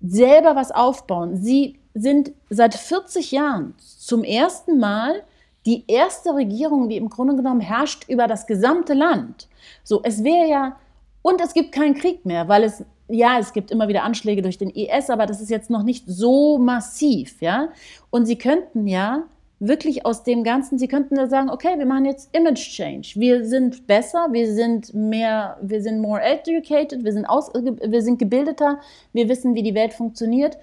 selber was aufbauen. Sie sind seit 40 Jahren zum ersten Mal die erste Regierung, die im Grunde genommen herrscht über das gesamte Land. So, es wäre ja. Und es gibt keinen Krieg mehr, weil es ja, es gibt immer wieder Anschläge durch den IS, aber das ist jetzt noch nicht so massiv, ja. Und sie könnten ja wirklich aus dem Ganzen, sie könnten da sagen, okay, wir machen jetzt Image Change. Wir sind besser, wir sind mehr, wir sind more educated, wir sind, aus, wir sind gebildeter, wir wissen, wie die Welt funktioniert.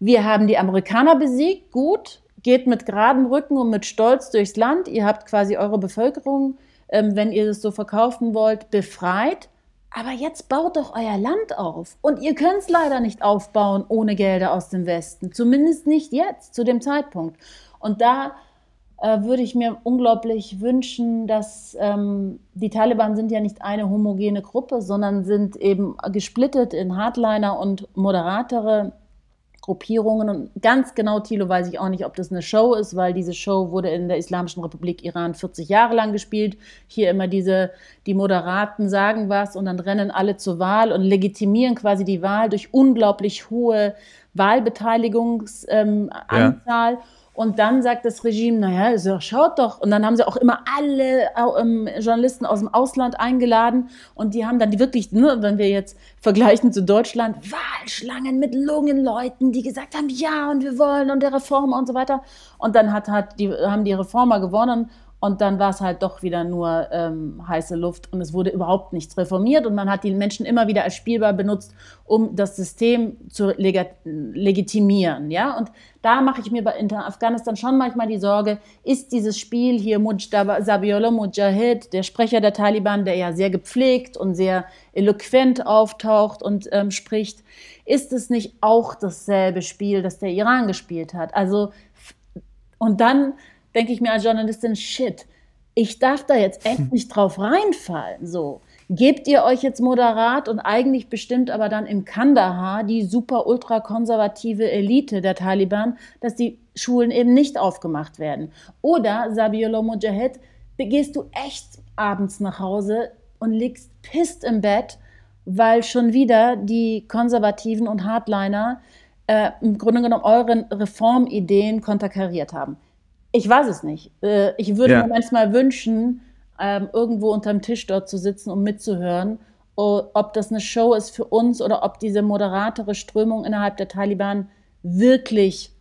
Wir haben die Amerikaner besiegt, gut, geht mit geradem Rücken und mit Stolz durchs Land. Ihr habt quasi eure Bevölkerung, ähm, wenn ihr das so verkaufen wollt, befreit. Aber jetzt baut doch euer Land auf. Und ihr könnt es leider nicht aufbauen ohne Gelder aus dem Westen. Zumindest nicht jetzt, zu dem Zeitpunkt. Und da äh, würde ich mir unglaublich wünschen, dass ähm, die Taliban sind ja nicht eine homogene Gruppe, sondern sind eben gesplittet in Hardliner und Moderatere. Gruppierungen. Und ganz genau, Thilo, weiß ich auch nicht, ob das eine Show ist, weil diese Show wurde in der Islamischen Republik Iran 40 Jahre lang gespielt. Hier immer diese, die Moderaten sagen was und dann rennen alle zur Wahl und legitimieren quasi die Wahl durch unglaublich hohe Wahlbeteiligungsanzahl. Ähm, ja. Und dann sagt das Regime, naja, so, schaut doch. Und dann haben sie auch immer alle ähm, Journalisten aus dem Ausland eingeladen. Und die haben dann die wirklich, ne, wenn wir jetzt vergleichen zu Deutschland, Wahlschlangen mit lungen Leuten, die gesagt haben, ja, und wir wollen und der Reformer und so weiter. Und dann hat, hat die, haben die Reformer gewonnen und dann war es halt doch wieder nur ähm, heiße Luft und es wurde überhaupt nichts reformiert und man hat die Menschen immer wieder als Spielbar benutzt, um das System zu leg legitimieren. Ja? Und da mache ich mir bei Afghanistan schon manchmal die Sorge, ist dieses Spiel hier Mujtaba Mujahid, der Sprecher der Taliban, der ja sehr gepflegt und sehr eloquent auftaucht und ähm, spricht, ist es nicht auch dasselbe Spiel, das der Iran gespielt hat? Also und dann denke ich mir als Journalistin, shit, ich darf da jetzt echt nicht drauf reinfallen. So, gebt ihr euch jetzt moderat und eigentlich bestimmt aber dann in Kandahar die super ultrakonservative Elite der Taliban, dass die Schulen eben nicht aufgemacht werden. Oder, Sabiullah Mujahid, gehst du echt abends nach Hause und liegst pisst im Bett, weil schon wieder die Konservativen und Hardliner äh, im Grunde genommen euren Reformideen konterkariert haben. Ich weiß es nicht. Äh, ich würde ja. mir manchmal wünschen, ähm, irgendwo unterm Tisch dort zu sitzen, um mitzuhören, ob das eine Show ist für uns oder ob diese moderatere Strömung innerhalb der Taliban wirklich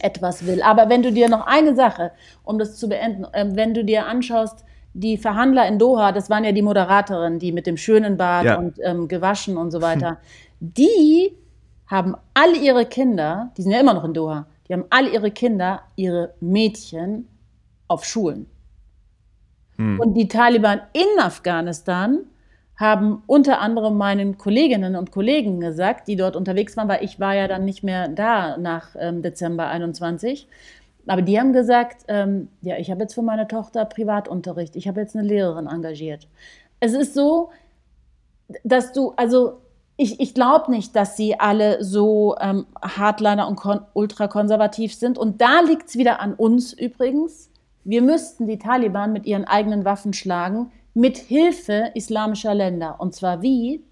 etwas will. Aber wenn du dir noch eine Sache, um das zu beenden, ähm, wenn du dir anschaust, die Verhandler in Doha, das waren ja die Moderatorinnen, die mit dem schönen Bad ja. und ähm, gewaschen und so weiter, die haben alle ihre Kinder, die sind ja immer noch in Doha, die haben alle ihre Kinder, ihre Mädchen auf Schulen. Hm. Und die Taliban in Afghanistan haben unter anderem meinen Kolleginnen und Kollegen gesagt, die dort unterwegs waren, weil ich war ja dann nicht mehr da nach ähm, Dezember 21. Aber die haben gesagt, ähm, ja, ich habe jetzt für meine Tochter Privatunterricht, ich habe jetzt eine Lehrerin engagiert. Es ist so, dass du, also ich, ich glaube nicht, dass sie alle so ähm, Hardliner und ultrakonservativ sind. Und da liegt es wieder an uns übrigens. Wir müssten die Taliban mit ihren eigenen Waffen schlagen, mit Hilfe islamischer Länder. Und zwar wie?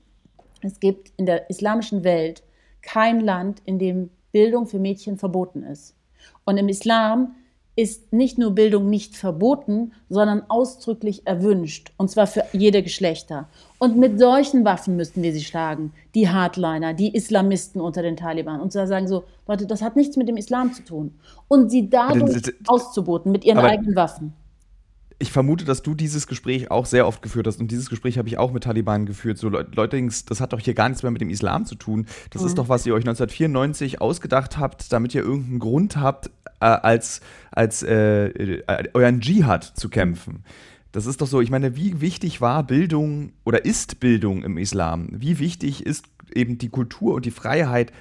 Es gibt in der islamischen Welt kein Land, in dem Bildung für Mädchen verboten ist. Und im Islam ist nicht nur Bildung nicht verboten, sondern ausdrücklich erwünscht, und zwar für jede Geschlechter. Und mit solchen Waffen müssten wir sie schlagen, die Hardliner, die Islamisten unter den Taliban, und sagen so, Leute, das hat nichts mit dem Islam zu tun. Und sie dadurch auszuboten mit ihren eigenen Waffen ich vermute, dass du dieses Gespräch auch sehr oft geführt hast und dieses Gespräch habe ich auch mit Taliban geführt. So Leute, das hat doch hier gar nichts mehr mit dem Islam zu tun. Das mhm. ist doch, was ihr euch 1994 ausgedacht habt, damit ihr irgendeinen Grund habt, äh, als, als äh, äh, euren Dschihad zu kämpfen. Das ist doch so, ich meine, wie wichtig war Bildung oder ist Bildung im Islam? Wie wichtig ist eben die Kultur und die Freiheit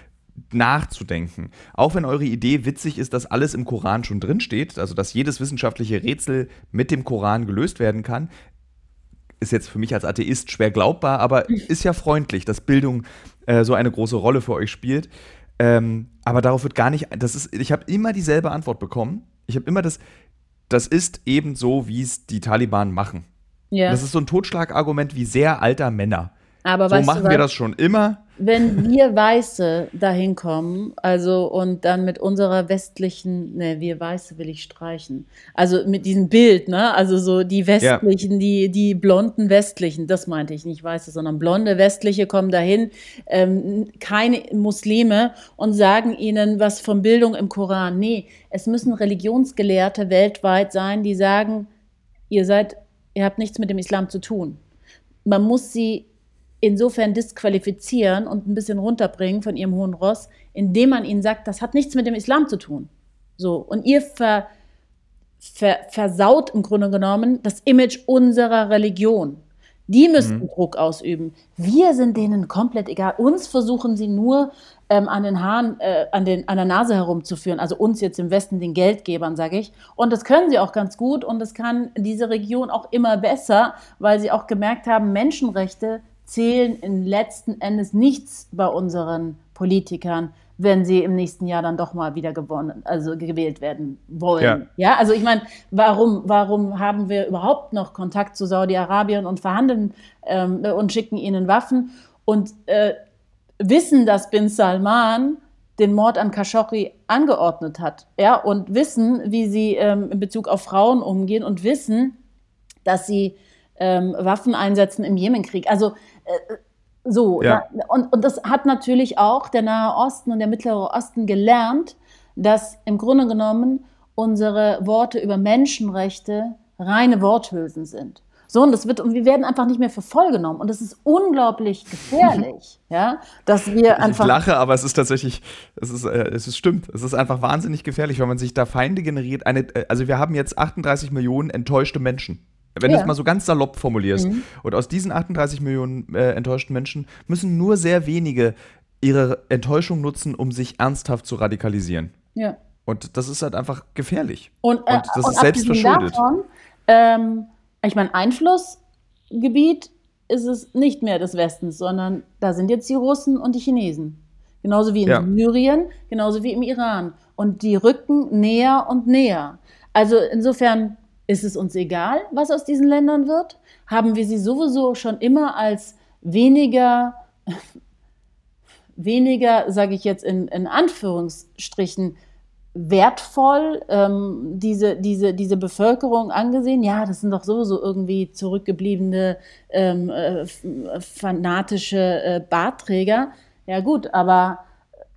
nachzudenken. Auch wenn eure Idee witzig ist, dass alles im Koran schon drinsteht, also dass jedes wissenschaftliche Rätsel mit dem Koran gelöst werden kann, ist jetzt für mich als Atheist schwer glaubbar, aber ist ja freundlich, dass Bildung äh, so eine große Rolle für euch spielt. Ähm, aber darauf wird gar nicht, das ist, ich habe immer dieselbe Antwort bekommen. Ich habe immer das, das ist eben so, wie es die Taliban machen. Ja. Das ist so ein Totschlagargument wie sehr alter Männer. Aber so machen wir das schon immer wenn wir Weiße dahin kommen, also und dann mit unserer westlichen, ne, wir Weiße will ich streichen, also mit diesem Bild, ne, also so die westlichen, ja. die, die blonden westlichen, das meinte ich nicht Weiße, sondern blonde westliche kommen dahin, ähm, keine Muslime und sagen ihnen was von Bildung im Koran. Nee, es müssen Religionsgelehrte weltweit sein, die sagen, ihr seid, ihr habt nichts mit dem Islam zu tun. Man muss sie insofern disqualifizieren und ein bisschen runterbringen von ihrem hohen Ross, indem man ihnen sagt, das hat nichts mit dem Islam zu tun. So, und ihr ver, ver, versaut im Grunde genommen das Image unserer Religion. Die müssen mhm. Druck ausüben. Wir sind denen komplett egal. Uns versuchen sie nur ähm, an den Haaren, äh, an, den, an der Nase herumzuführen. Also uns jetzt im Westen, den Geldgebern, sage ich. Und das können sie auch ganz gut. Und das kann diese Region auch immer besser, weil sie auch gemerkt haben, Menschenrechte zählen in letzten Endes nichts bei unseren Politikern, wenn sie im nächsten Jahr dann doch mal wieder gewonnen, also gewählt werden wollen. Ja, ja? also ich meine, warum, warum haben wir überhaupt noch Kontakt zu Saudi-Arabien und verhandeln ähm, und schicken ihnen Waffen und äh, wissen, dass Bin Salman den Mord an Khashoggi angeordnet hat, ja, und wissen, wie sie ähm, in Bezug auf Frauen umgehen und wissen, dass sie ähm, Waffen einsetzen im Jemenkrieg. Also so, ja. da, und, und das hat natürlich auch der Nahe Osten und der Mittlere Osten gelernt, dass im Grunde genommen unsere Worte über Menschenrechte reine Worthülsen sind. So, und das wird, und wir werden einfach nicht mehr für voll genommen. Und das ist unglaublich gefährlich, ja, dass wir einfach. Ich lache, aber es ist tatsächlich, es ist, äh, es ist stimmt. Es ist einfach wahnsinnig gefährlich, wenn man sich da Feinde generiert. Eine, äh, also wir haben jetzt 38 Millionen enttäuschte Menschen. Wenn ja. du es mal so ganz salopp formulierst. Mhm. Und aus diesen 38 Millionen äh, enttäuschten Menschen müssen nur sehr wenige ihre Enttäuschung nutzen, um sich ernsthaft zu radikalisieren. Ja. Und das ist halt einfach gefährlich. Und, äh, und das und ist selbst verschuldet. Davon, ähm, ich meine, Einflussgebiet ist es nicht mehr des Westens, sondern da sind jetzt die Russen und die Chinesen. Genauso wie in ja. Syrien, genauso wie im Iran. Und die rücken näher und näher. Also insofern ist es uns egal, was aus diesen Ländern wird? Haben wir sie sowieso schon immer als weniger, weniger, sage ich jetzt in, in Anführungsstrichen, wertvoll ähm, diese, diese, diese Bevölkerung angesehen? Ja, das sind doch sowieso irgendwie zurückgebliebene ähm, äh, fanatische äh, Bartträger. Ja gut, aber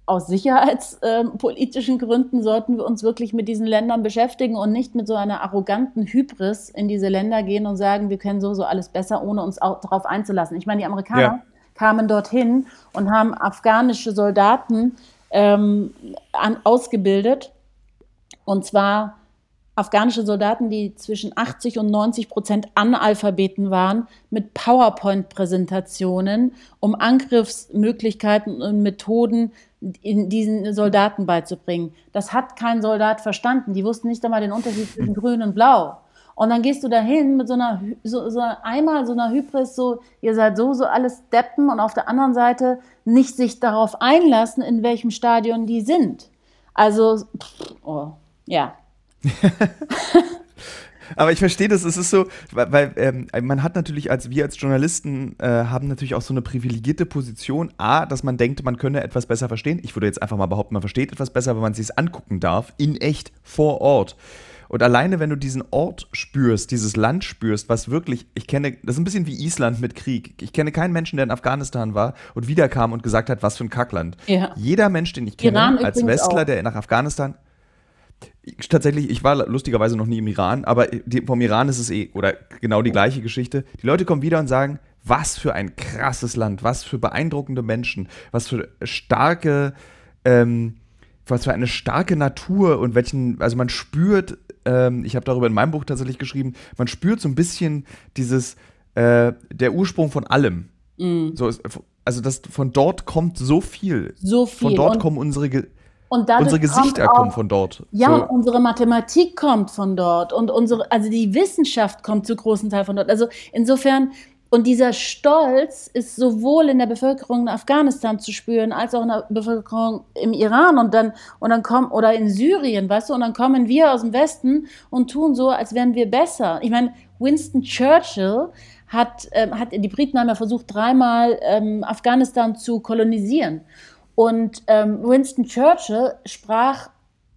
aus sicherheitspolitischen Gründen sollten wir uns wirklich mit diesen Ländern beschäftigen und nicht mit so einer arroganten Hybris in diese Länder gehen und sagen, wir können sowieso alles besser, ohne uns auch darauf einzulassen. Ich meine, die Amerikaner ja. kamen dorthin und haben afghanische Soldaten ähm, an, ausgebildet. Und zwar afghanische Soldaten, die zwischen 80 und 90 Prozent Analphabeten waren, mit PowerPoint-Präsentationen, um Angriffsmöglichkeiten und Methoden in diesen Soldaten beizubringen. Das hat kein Soldat verstanden. Die wussten nicht einmal den Unterschied zwischen grün und blau. Und dann gehst du dahin mit so einer, so, so einmal so einer Hybris, so, ihr seid so, so alles Deppen und auf der anderen Seite nicht sich darauf einlassen, in welchem Stadion die sind. Also, oh, ja. Aber ich verstehe das, es ist so, weil, weil ähm, man hat natürlich als, wir als Journalisten äh, haben natürlich auch so eine privilegierte Position. A, dass man denkt, man könne etwas besser verstehen. Ich würde jetzt einfach mal behaupten, man versteht etwas besser, wenn man es sich angucken darf, in echt, vor Ort. Und alleine, wenn du diesen Ort spürst, dieses Land spürst, was wirklich, ich kenne, das ist ein bisschen wie Island mit Krieg. Ich kenne keinen Menschen, der in Afghanistan war und wiederkam und gesagt hat, was für ein Kackland. Ja. Jeder Mensch, den ich kenne, Iran als Westler, auch. der nach Afghanistan, tatsächlich, ich war lustigerweise noch nie im Iran, aber die, vom Iran ist es eh, oder genau die gleiche Geschichte. Die Leute kommen wieder und sagen, was für ein krasses Land, was für beeindruckende Menschen, was für starke, ähm, was für eine starke Natur und welchen, also man spürt, ähm, ich habe darüber in meinem Buch tatsächlich geschrieben, man spürt so ein bisschen dieses, äh, der Ursprung von allem. Mm. So also das, von dort kommt so viel. So viel. Von dort und kommen unsere, und unsere Gesichter auch, kommen von dort. Ja, so. unsere Mathematik kommt von dort und unsere, also die Wissenschaft kommt zu großen Teil von dort. Also insofern, und dieser Stolz ist sowohl in der Bevölkerung in Afghanistan zu spüren, als auch in der Bevölkerung im Iran und dann, und dann kommen, oder in Syrien, weißt du, und dann kommen wir aus dem Westen und tun so, als wären wir besser. Ich meine, Winston Churchill hat, ähm, hat die Briten haben ja versucht, dreimal ähm, Afghanistan zu kolonisieren. Und ähm, Winston Churchill sprach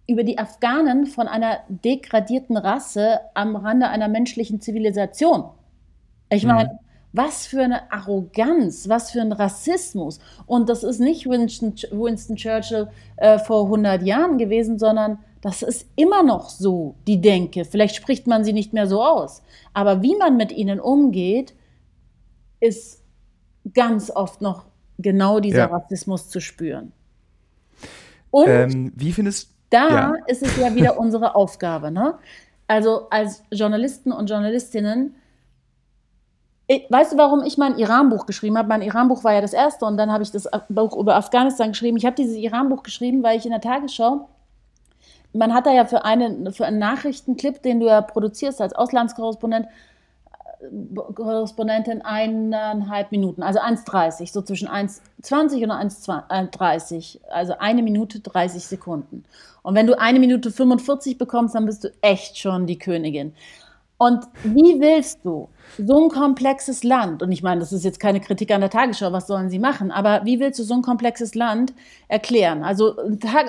über die Afghanen von einer degradierten Rasse am Rande einer menschlichen Zivilisation. Ich meine, mhm. was für eine Arroganz, was für ein Rassismus. Und das ist nicht Winston, Winston Churchill äh, vor 100 Jahren gewesen, sondern das ist immer noch so, die Denke. Vielleicht spricht man sie nicht mehr so aus. Aber wie man mit ihnen umgeht, ist ganz oft noch genau dieser ja. Rassismus zu spüren. Und ähm, wie findest da ja. ist es ja wieder unsere Aufgabe, ne? Also als Journalisten und Journalistinnen, ich, weißt du, warum ich mein Iran-Buch geschrieben habe? Mein Iran-Buch war ja das erste und dann habe ich das Buch über Afghanistan geschrieben. Ich habe dieses Iran-Buch geschrieben, weil ich in der Tagesschau, man hat da ja für, eine, für einen Nachrichtenclip, den du ja produzierst als Auslandskorrespondent, Korrespondentin eineinhalb Minuten, also 1,30, so zwischen 1,20 und 1,30, also eine Minute 30 Sekunden. Und wenn du eine Minute 45 bekommst, dann bist du echt schon die Königin. Und wie willst du so ein komplexes Land, und ich meine, das ist jetzt keine Kritik an der Tagesschau, was sollen sie machen, aber wie willst du so ein komplexes Land erklären? Also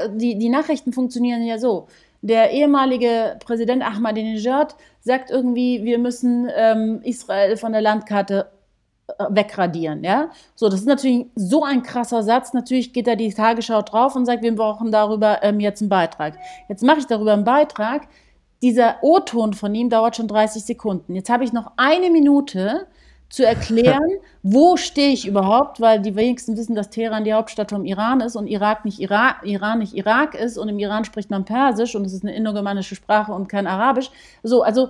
die, die Nachrichten funktionieren ja so. Der ehemalige Präsident Ahmadinejad sagt irgendwie, wir müssen ähm, Israel von der Landkarte äh, wegradieren, ja. So, das ist natürlich so ein krasser Satz. Natürlich geht da die Tagesschau drauf und sagt, wir brauchen darüber ähm, jetzt einen Beitrag. Jetzt mache ich darüber einen Beitrag, dieser O-Ton von ihm dauert schon 30 Sekunden. Jetzt habe ich noch eine Minute zu erklären, wo stehe ich überhaupt, weil die wenigsten wissen, dass Teheran die Hauptstadt vom Iran ist und Irak nicht Irak, Iran nicht Irak ist und im Iran spricht man Persisch und es ist eine indogermanische Sprache und kein Arabisch. So, also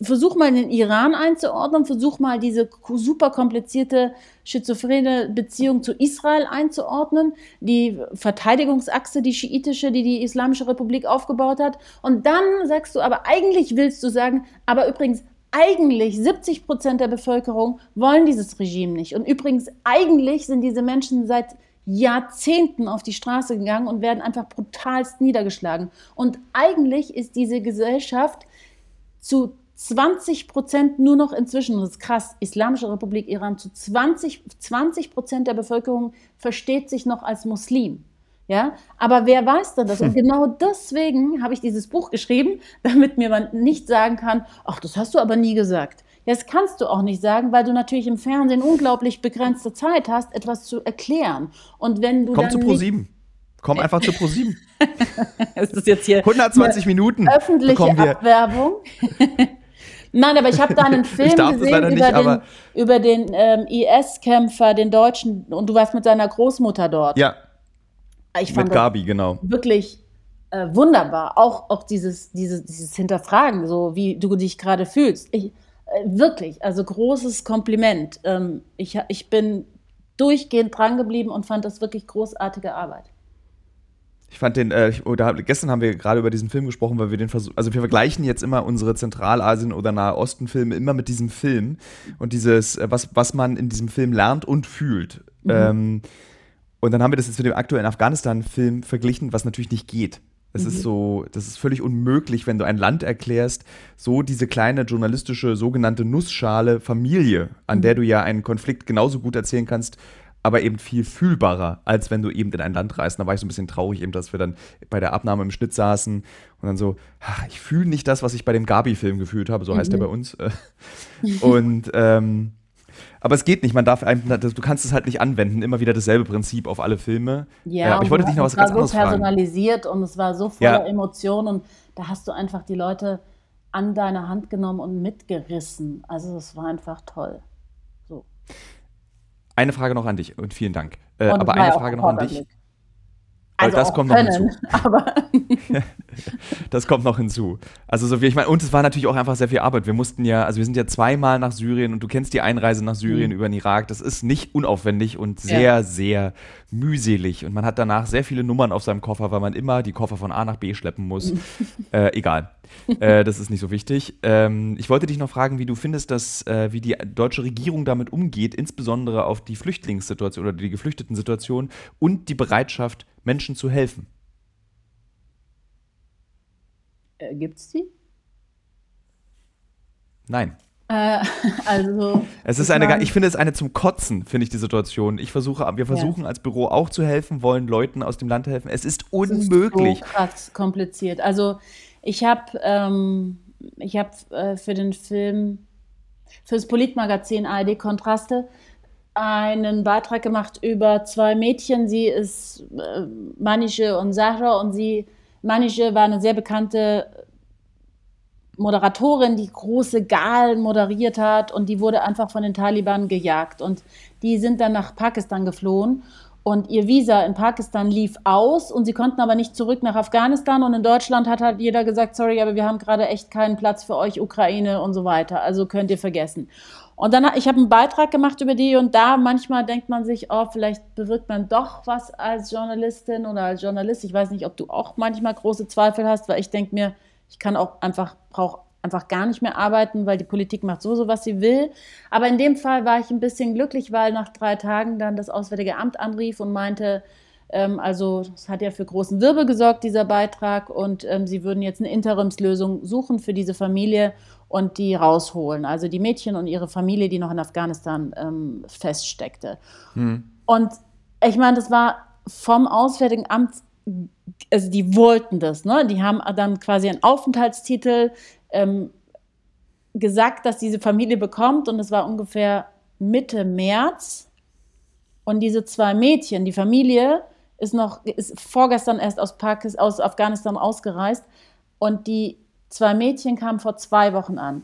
versuch mal den Iran einzuordnen, versuch mal diese super komplizierte schizophrene Beziehung zu Israel einzuordnen, die Verteidigungsachse, die schiitische, die die Islamische Republik aufgebaut hat. Und dann sagst du, aber eigentlich willst du sagen, aber übrigens, eigentlich 70 Prozent der Bevölkerung wollen dieses Regime nicht. Und übrigens, eigentlich sind diese Menschen seit Jahrzehnten auf die Straße gegangen und werden einfach brutalst niedergeschlagen. Und eigentlich ist diese Gesellschaft zu 20 Prozent nur noch inzwischen, das ist krass, Islamische Republik Iran, zu 20, 20 Prozent der Bevölkerung versteht sich noch als Muslim. Ja, aber wer weiß denn das? Und genau deswegen habe ich dieses Buch geschrieben, damit mir man nicht sagen kann, ach, das hast du aber nie gesagt. Ja, das kannst du auch nicht sagen, weil du natürlich im Fernsehen unglaublich begrenzte Zeit hast, etwas zu erklären. Und wenn du Komm dann zu Pro7. Komm einfach zu ProSieben. ist das jetzt hier 120 Minuten öffentliche Abwerbung? Nein, aber ich habe da einen Film gesehen nicht, über, den, über den ähm, IS-Kämpfer, den Deutschen, und du warst mit seiner Großmutter dort. Ja. Ich fand mit Gabi, genau. Wirklich äh, wunderbar. Auch, auch dieses, dieses, dieses Hinterfragen, so wie du dich gerade fühlst. Ich, äh, wirklich, also großes Kompliment. Ähm, ich, ich bin durchgehend dran geblieben und fand das wirklich großartige Arbeit. Ich fand den, äh, ich, oder gestern haben wir gerade über diesen Film gesprochen, weil wir den versuchen, also wir vergleichen jetzt immer unsere Zentralasien- oder Nahe Osten-Filme immer mit diesem Film und dieses, äh, was, was man in diesem Film lernt und fühlt. Mhm. Ähm, und dann haben wir das jetzt mit dem aktuellen Afghanistan-Film verglichen, was natürlich nicht geht. Es mhm. ist so, das ist völlig unmöglich, wenn du ein Land erklärst, so diese kleine journalistische sogenannte Nussschale Familie, an mhm. der du ja einen Konflikt genauso gut erzählen kannst aber eben viel fühlbarer, als wenn du eben in ein Land reist. Da war ich so ein bisschen traurig, eben, dass wir dann bei der Abnahme im Schnitt saßen und dann so, ach, ich fühle nicht das, was ich bei dem Gabi-Film gefühlt habe, so mhm. heißt der bei uns. und ähm, aber es geht nicht, man darf einem, du kannst es halt nicht anwenden, immer wieder dasselbe Prinzip auf alle Filme. Ja, ja aber ich wollte dich noch was ganz anderes fragen. Es war so personalisiert und es war so voller ja. Emotionen und da hast du einfach die Leute an deine Hand genommen und mitgerissen. Also es war einfach toll. So. Eine Frage noch an dich und vielen Dank. Äh, aber eine Frage noch an dich. Also das kommt können, noch hinzu. Aber das kommt noch hinzu. Also so wie ich meine, und es war natürlich auch einfach sehr viel Arbeit. Wir mussten ja, also wir sind ja zweimal nach Syrien und du kennst die Einreise nach Syrien mhm. über den Irak. Das ist nicht unaufwendig und sehr, ja. sehr mühselig. Und man hat danach sehr viele Nummern auf seinem Koffer, weil man immer die Koffer von A nach B schleppen muss. äh, egal. äh, das ist nicht so wichtig. Ähm, ich wollte dich noch fragen, wie du findest, dass, äh, wie die deutsche Regierung damit umgeht, insbesondere auf die Flüchtlingssituation oder die geflüchteten Situation und die Bereitschaft, Menschen zu helfen. Äh, es die? Nein. Äh, also. Es ist eine, ich finde es eine zum Kotzen, finde ich die Situation. Ich versuche, wir versuchen ja. als Büro auch zu helfen, wollen Leuten aus dem Land helfen. Es ist unmöglich. Es ist so krass kompliziert. Also ich habe ähm, ich habe äh, für den Film, für das Politmagazin ARD Kontraste einen Beitrag gemacht über zwei Mädchen. Sie ist äh, Manische und Sahra und sie, Manische war eine sehr bekannte Moderatorin, die große Galen moderiert hat und die wurde einfach von den Taliban gejagt und die sind dann nach Pakistan geflohen und ihr Visa in Pakistan lief aus und sie konnten aber nicht zurück nach Afghanistan und in Deutschland hat halt jeder gesagt, sorry, aber wir haben gerade echt keinen Platz für euch, Ukraine und so weiter, also könnt ihr vergessen. Und dann, ich habe einen Beitrag gemacht über die und da manchmal denkt man sich, oh, vielleicht bewirkt man doch was als Journalistin oder als Journalist. Ich weiß nicht, ob du auch manchmal große Zweifel hast, weil ich denke mir, ich kann auch einfach, brauche einfach gar nicht mehr arbeiten, weil die Politik macht so, so was sie will. Aber in dem Fall war ich ein bisschen glücklich, weil nach drei Tagen dann das Auswärtige Amt anrief und meinte, ähm, also es hat ja für großen Wirbel gesorgt, dieser Beitrag, und ähm, sie würden jetzt eine Interimslösung suchen für diese Familie und die rausholen. Also die Mädchen und ihre Familie, die noch in Afghanistan ähm, feststeckte. Hm. Und ich meine, das war vom Auswärtigen Amt, also die wollten das, ne? Die haben dann quasi einen Aufenthaltstitel ähm, gesagt, dass diese Familie bekommt und es war ungefähr Mitte März. Und diese zwei Mädchen, die Familie, ist noch, ist vorgestern erst aus, Pakistan, aus Afghanistan ausgereist und die zwei Mädchen kamen vor zwei Wochen an.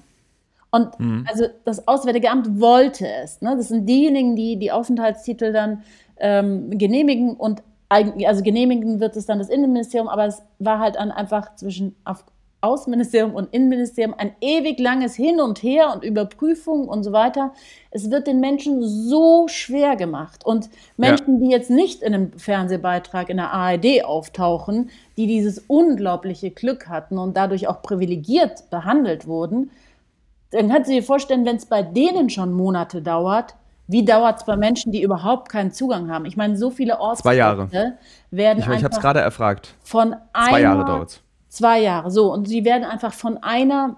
Und mhm. also das Auswärtige Amt wollte es. Ne? Das sind diejenigen, die die Aufenthaltstitel dann ähm, genehmigen und also genehmigen wird es dann das Innenministerium, aber es war halt dann einfach zwischen Af Außenministerium und Innenministerium ein ewig langes Hin und Her und Überprüfung und so weiter. Es wird den Menschen so schwer gemacht. Und Menschen, ja. die jetzt nicht in einem Fernsehbeitrag in der ARD auftauchen, die dieses unglaubliche Glück hatten und dadurch auch privilegiert behandelt wurden, dann kannst du dir vorstellen, wenn es bei denen schon Monate dauert, wie dauert es bei Menschen, die überhaupt keinen Zugang haben? Ich meine, so viele Orte werden ich, ich habe es gerade erfragt. Von Zwei Jahre dauert es. Zwei Jahre, so. Und sie werden einfach von einer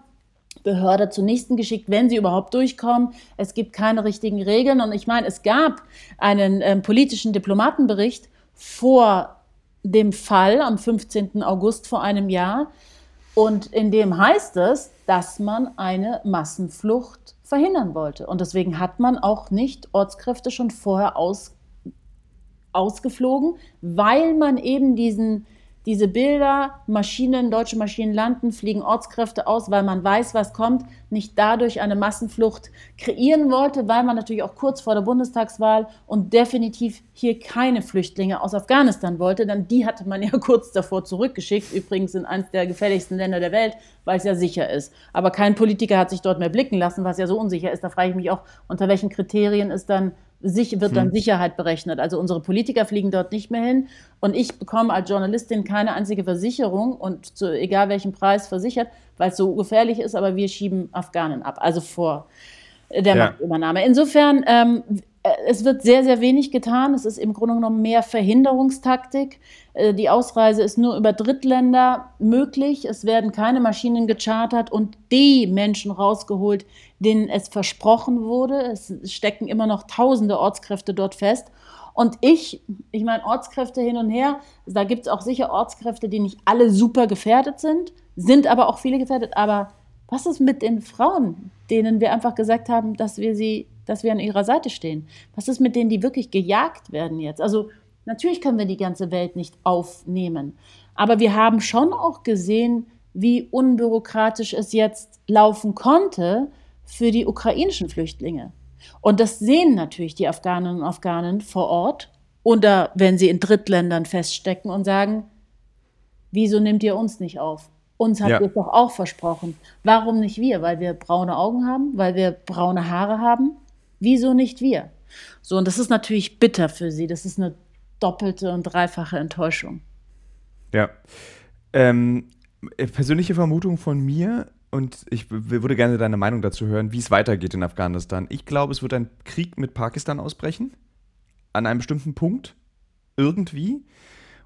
Behörde zur nächsten geschickt, wenn sie überhaupt durchkommen. Es gibt keine richtigen Regeln. Und ich meine, es gab einen ähm, politischen Diplomatenbericht vor dem Fall am 15. August vor einem Jahr. Und in dem heißt es, dass man eine Massenflucht verhindern wollte. Und deswegen hat man auch nicht Ortskräfte schon vorher aus, ausgeflogen, weil man eben diesen diese Bilder, Maschinen, deutsche Maschinen landen, fliegen Ortskräfte aus, weil man weiß, was kommt, nicht dadurch eine Massenflucht kreieren wollte, weil man natürlich auch kurz vor der Bundestagswahl und definitiv hier keine Flüchtlinge aus Afghanistan wollte, denn die hatte man ja kurz davor zurückgeschickt, übrigens in eines der gefährlichsten Länder der Welt, weil es ja sicher ist. Aber kein Politiker hat sich dort mehr blicken lassen, was ja so unsicher ist. Da frage ich mich auch, unter welchen Kriterien ist dann sich, wird dann hm. Sicherheit berechnet. Also unsere Politiker fliegen dort nicht mehr hin und ich bekomme als Journalistin keine einzige Versicherung und zu egal welchem Preis versichert, weil es so gefährlich ist, aber wir schieben Afghanen ab, also vor der ja. Machtübernahme. Insofern ähm, äh, es wird sehr, sehr wenig getan. Es ist im Grunde genommen mehr Verhinderungstaktik. Äh, die Ausreise ist nur über Drittländer möglich. Es werden keine Maschinen gechartert und die Menschen rausgeholt, denen es versprochen wurde. Es stecken immer noch tausende Ortskräfte dort fest. Und ich, ich meine, Ortskräfte hin und her, da gibt es auch sicher Ortskräfte, die nicht alle super gefährdet sind, sind aber auch viele gefährdet. Aber was ist mit den Frauen, denen wir einfach gesagt haben, dass wir sie dass wir an ihrer Seite stehen? Was ist mit denen, die wirklich gejagt werden jetzt? Also natürlich können wir die ganze Welt nicht aufnehmen, aber wir haben schon auch gesehen, wie unbürokratisch es jetzt laufen konnte für die ukrainischen Flüchtlinge. Und das sehen natürlich die Afghaninnen und Afghanen vor Ort oder wenn sie in Drittländern feststecken und sagen, wieso nimmt ihr uns nicht auf? Uns habt ja. ihr doch auch versprochen. Warum nicht wir? Weil wir braune Augen haben, weil wir braune Haare haben, Wieso nicht wir? So, und das ist natürlich bitter für sie. Das ist eine doppelte und dreifache Enttäuschung. Ja. Ähm, äh, persönliche Vermutung von mir, und ich würde gerne deine Meinung dazu hören, wie es weitergeht in Afghanistan. Ich glaube, es wird ein Krieg mit Pakistan ausbrechen. An einem bestimmten Punkt. Irgendwie.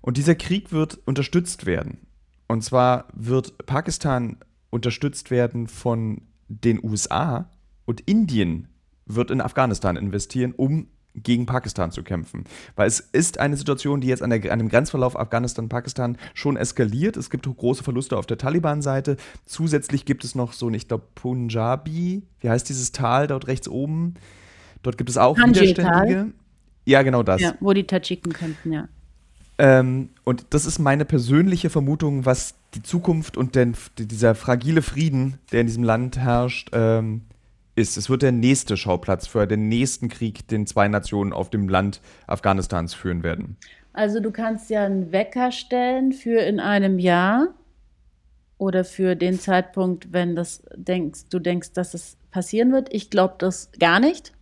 Und dieser Krieg wird unterstützt werden. Und zwar wird Pakistan unterstützt werden von den USA und Indien wird in Afghanistan investieren, um gegen Pakistan zu kämpfen. Weil es ist eine Situation, die jetzt an, der, an dem Grenzverlauf Afghanistan-Pakistan schon eskaliert. Es gibt große Verluste auf der Taliban-Seite. Zusätzlich gibt es noch so, ich glaube, Punjabi, wie heißt dieses Tal dort rechts oben? Dort gibt es auch Widerständige. Ja, genau das. Ja, wo die Tadschiken könnten, ja. Ähm, und das ist meine persönliche Vermutung, was die Zukunft und den, dieser fragile Frieden, der in diesem Land herrscht, ähm, ist. Es wird der nächste Schauplatz für den nächsten Krieg, den zwei Nationen auf dem Land Afghanistans führen werden. Also du kannst ja einen Wecker stellen für in einem Jahr oder für den Zeitpunkt, wenn das denkst, du denkst, dass es passieren wird. Ich glaube das gar nicht.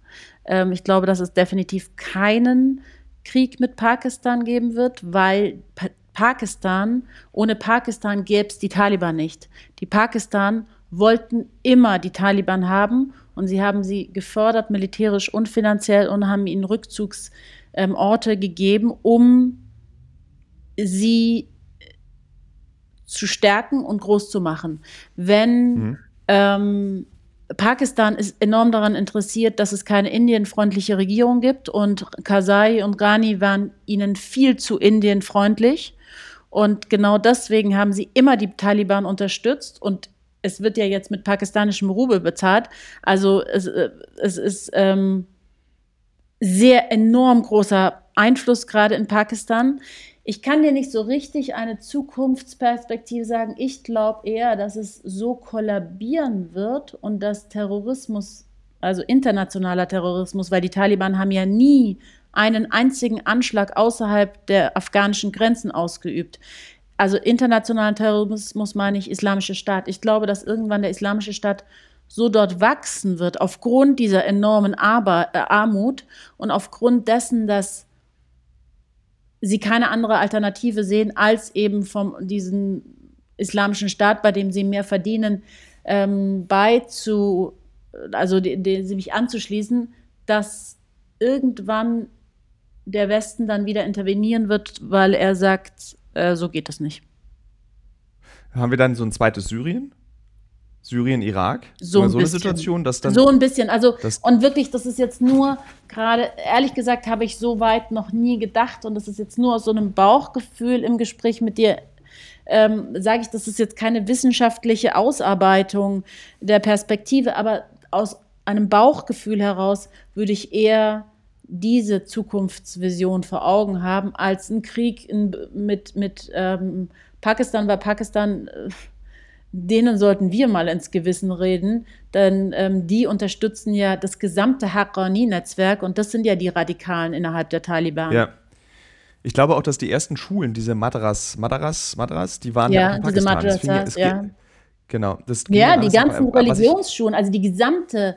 Ähm, ich glaube, dass es definitiv keinen Krieg mit Pakistan geben wird, weil pa Pakistan, ohne Pakistan gäbe es die Taliban nicht. Die Pakistan wollten immer die Taliban haben und sie haben sie gefördert, militärisch und finanziell, und haben ihnen Rückzugsorte ähm, gegeben, um sie zu stärken und groß zu machen. Wenn mhm. ähm, Pakistan ist enorm daran interessiert, dass es keine indienfreundliche Regierung gibt und Karzai und Ghani waren ihnen viel zu indienfreundlich. Und genau deswegen haben sie immer die Taliban unterstützt und es wird ja jetzt mit pakistanischem Rubel bezahlt. Also es, äh, es ist ähm, sehr enorm großer Einfluss gerade in Pakistan. Ich kann dir nicht so richtig eine Zukunftsperspektive sagen. Ich glaube eher, dass es so kollabieren wird und dass Terrorismus, also internationaler Terrorismus, weil die Taliban haben ja nie einen einzigen Anschlag außerhalb der afghanischen Grenzen ausgeübt also internationalen Terrorismus meine ich Islamische Staat. Ich glaube, dass irgendwann der Islamische Staat so dort wachsen wird, aufgrund dieser enormen Ar äh, Armut und aufgrund dessen, dass sie keine andere Alternative sehen, als eben vom diesen islamischen Staat, bei dem sie mehr verdienen, ähm, bei zu, also den, den, sich anzuschließen, dass irgendwann der Westen dann wieder intervenieren wird, weil er sagt, äh, so geht das nicht. Haben wir dann so ein zweites Syrien? Syrien, Irak? So, ein so eine Situation, dass dann. So ein bisschen. Also, und wirklich, das ist jetzt nur gerade, ehrlich gesagt, habe ich so weit noch nie gedacht und das ist jetzt nur aus so einem Bauchgefühl im Gespräch mit dir. Ähm, sage ich, das ist jetzt keine wissenschaftliche Ausarbeitung der Perspektive, aber aus einem Bauchgefühl heraus würde ich eher diese Zukunftsvision vor Augen haben, als ein Krieg in, mit, mit ähm, Pakistan, weil Pakistan, äh, denen sollten wir mal ins Gewissen reden, denn ähm, die unterstützen ja das gesamte Haqqani-Netzwerk und das sind ja die Radikalen innerhalb der Taliban. Ja. Ich glaube auch, dass die ersten Schulen, diese Madras, Madras, Madras, die waren ja, ja auch in Pakistan. Diese Madrasas, ja. Genau. Das ja, die ganzen Religionsschulen, also die gesamte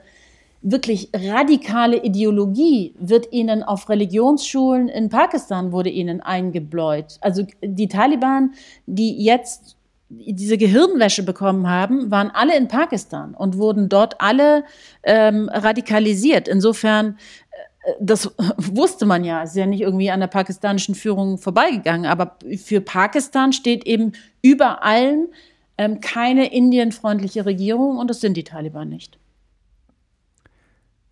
wirklich radikale Ideologie wird ihnen auf Religionsschulen in Pakistan wurde ihnen eingebläut. Also die Taliban, die jetzt diese Gehirnwäsche bekommen haben, waren alle in Pakistan und wurden dort alle ähm, radikalisiert. Insofern, äh, das wusste man ja, ist ja nicht irgendwie an der pakistanischen Führung vorbeigegangen, aber für Pakistan steht eben über allen ähm, keine indienfreundliche Regierung und das sind die Taliban nicht.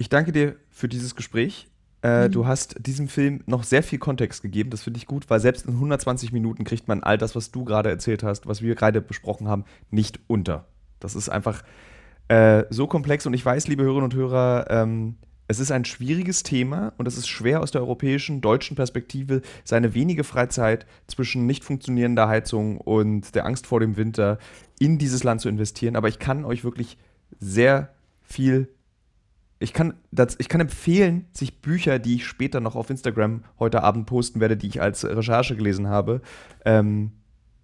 Ich danke dir für dieses Gespräch. Äh, mhm. Du hast diesem Film noch sehr viel Kontext gegeben. Das finde ich gut, weil selbst in 120 Minuten kriegt man all das, was du gerade erzählt hast, was wir gerade besprochen haben, nicht unter. Das ist einfach äh, so komplex und ich weiß, liebe Hörerinnen und Hörer, ähm, es ist ein schwieriges Thema und es ist schwer aus der europäischen, deutschen Perspektive seine wenige Freizeit zwischen nicht funktionierender Heizung und der Angst vor dem Winter in dieses Land zu investieren. Aber ich kann euch wirklich sehr viel ich kann, das, ich kann empfehlen, sich Bücher, die ich später noch auf Instagram heute Abend posten werde, die ich als Recherche gelesen habe, ähm,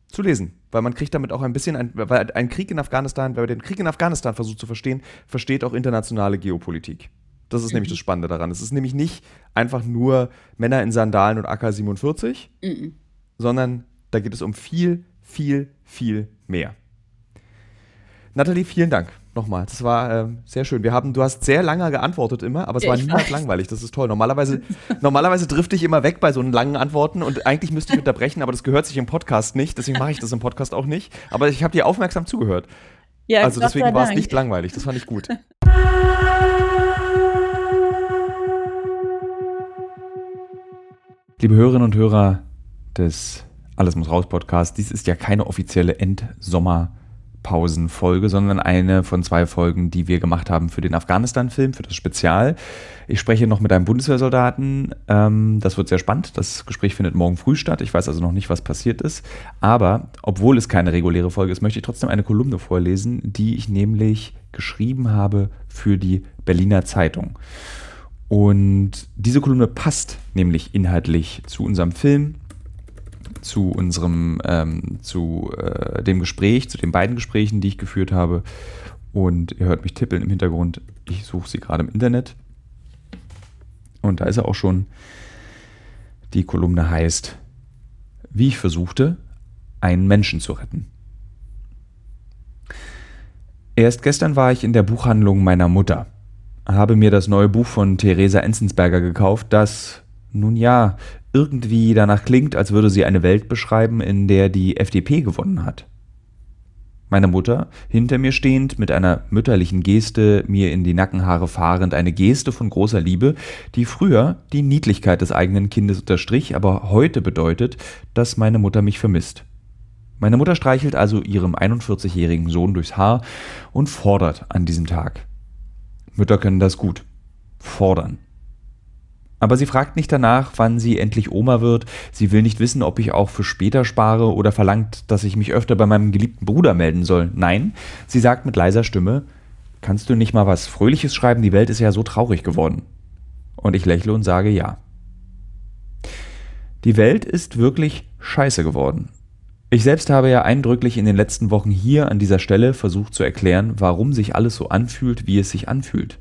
zu lesen. Weil man kriegt damit auch ein bisschen, ein, weil ein Krieg in Afghanistan, wer den Krieg in Afghanistan versucht zu verstehen, versteht auch internationale Geopolitik. Das ist mhm. nämlich das Spannende daran. Es ist nämlich nicht einfach nur Männer in Sandalen und AK-47, mhm. sondern da geht es um viel, viel, viel mehr. Nathalie, vielen Dank nochmal. Das war äh, sehr schön. Wir haben, du hast sehr lange geantwortet immer, aber es ja, war niemals langweilig. Das ist toll. Normalerweise, normalerweise drifte ich immer weg bei so langen Antworten und eigentlich müsste ich unterbrechen, aber das gehört sich im Podcast nicht. Deswegen mache ich das im Podcast auch nicht. Aber ich habe dir aufmerksam zugehört. Ja, also deswegen war es nicht langweilig. Das fand ich gut. Liebe Hörerinnen und Hörer des Alles muss raus Podcast, dies ist ja keine offizielle Endsommer- Pausenfolge, sondern eine von zwei Folgen, die wir gemacht haben für den Afghanistan-Film, für das Spezial. Ich spreche noch mit einem Bundeswehrsoldaten. Ähm, das wird sehr spannend. Das Gespräch findet morgen früh statt. Ich weiß also noch nicht, was passiert ist. Aber obwohl es keine reguläre Folge ist, möchte ich trotzdem eine Kolumne vorlesen, die ich nämlich geschrieben habe für die Berliner Zeitung. Und diese Kolumne passt nämlich inhaltlich zu unserem Film, zu unserem, ähm, zu äh, dem Gespräch, zu den beiden Gesprächen, die ich geführt habe. Und ihr hört mich tippeln im Hintergrund. Ich suche sie gerade im Internet. Und da ist er auch schon. Die Kolumne heißt, wie ich versuchte, einen Menschen zu retten. Erst gestern war ich in der Buchhandlung meiner Mutter, habe mir das neue Buch von Theresa Enzensberger gekauft, das, nun ja, irgendwie danach klingt, als würde sie eine Welt beschreiben, in der die FDP gewonnen hat. Meine Mutter, hinter mir stehend, mit einer mütterlichen Geste, mir in die Nackenhaare fahrend, eine Geste von großer Liebe, die früher die Niedlichkeit des eigenen Kindes unterstrich, aber heute bedeutet, dass meine Mutter mich vermisst. Meine Mutter streichelt also ihrem 41-jährigen Sohn durchs Haar und fordert an diesem Tag. Mütter können das gut. Fordern. Aber sie fragt nicht danach, wann sie endlich Oma wird. Sie will nicht wissen, ob ich auch für später spare oder verlangt, dass ich mich öfter bei meinem geliebten Bruder melden soll. Nein, sie sagt mit leiser Stimme, kannst du nicht mal was Fröhliches schreiben? Die Welt ist ja so traurig geworden. Und ich lächle und sage ja. Die Welt ist wirklich scheiße geworden. Ich selbst habe ja eindrücklich in den letzten Wochen hier an dieser Stelle versucht zu erklären, warum sich alles so anfühlt, wie es sich anfühlt.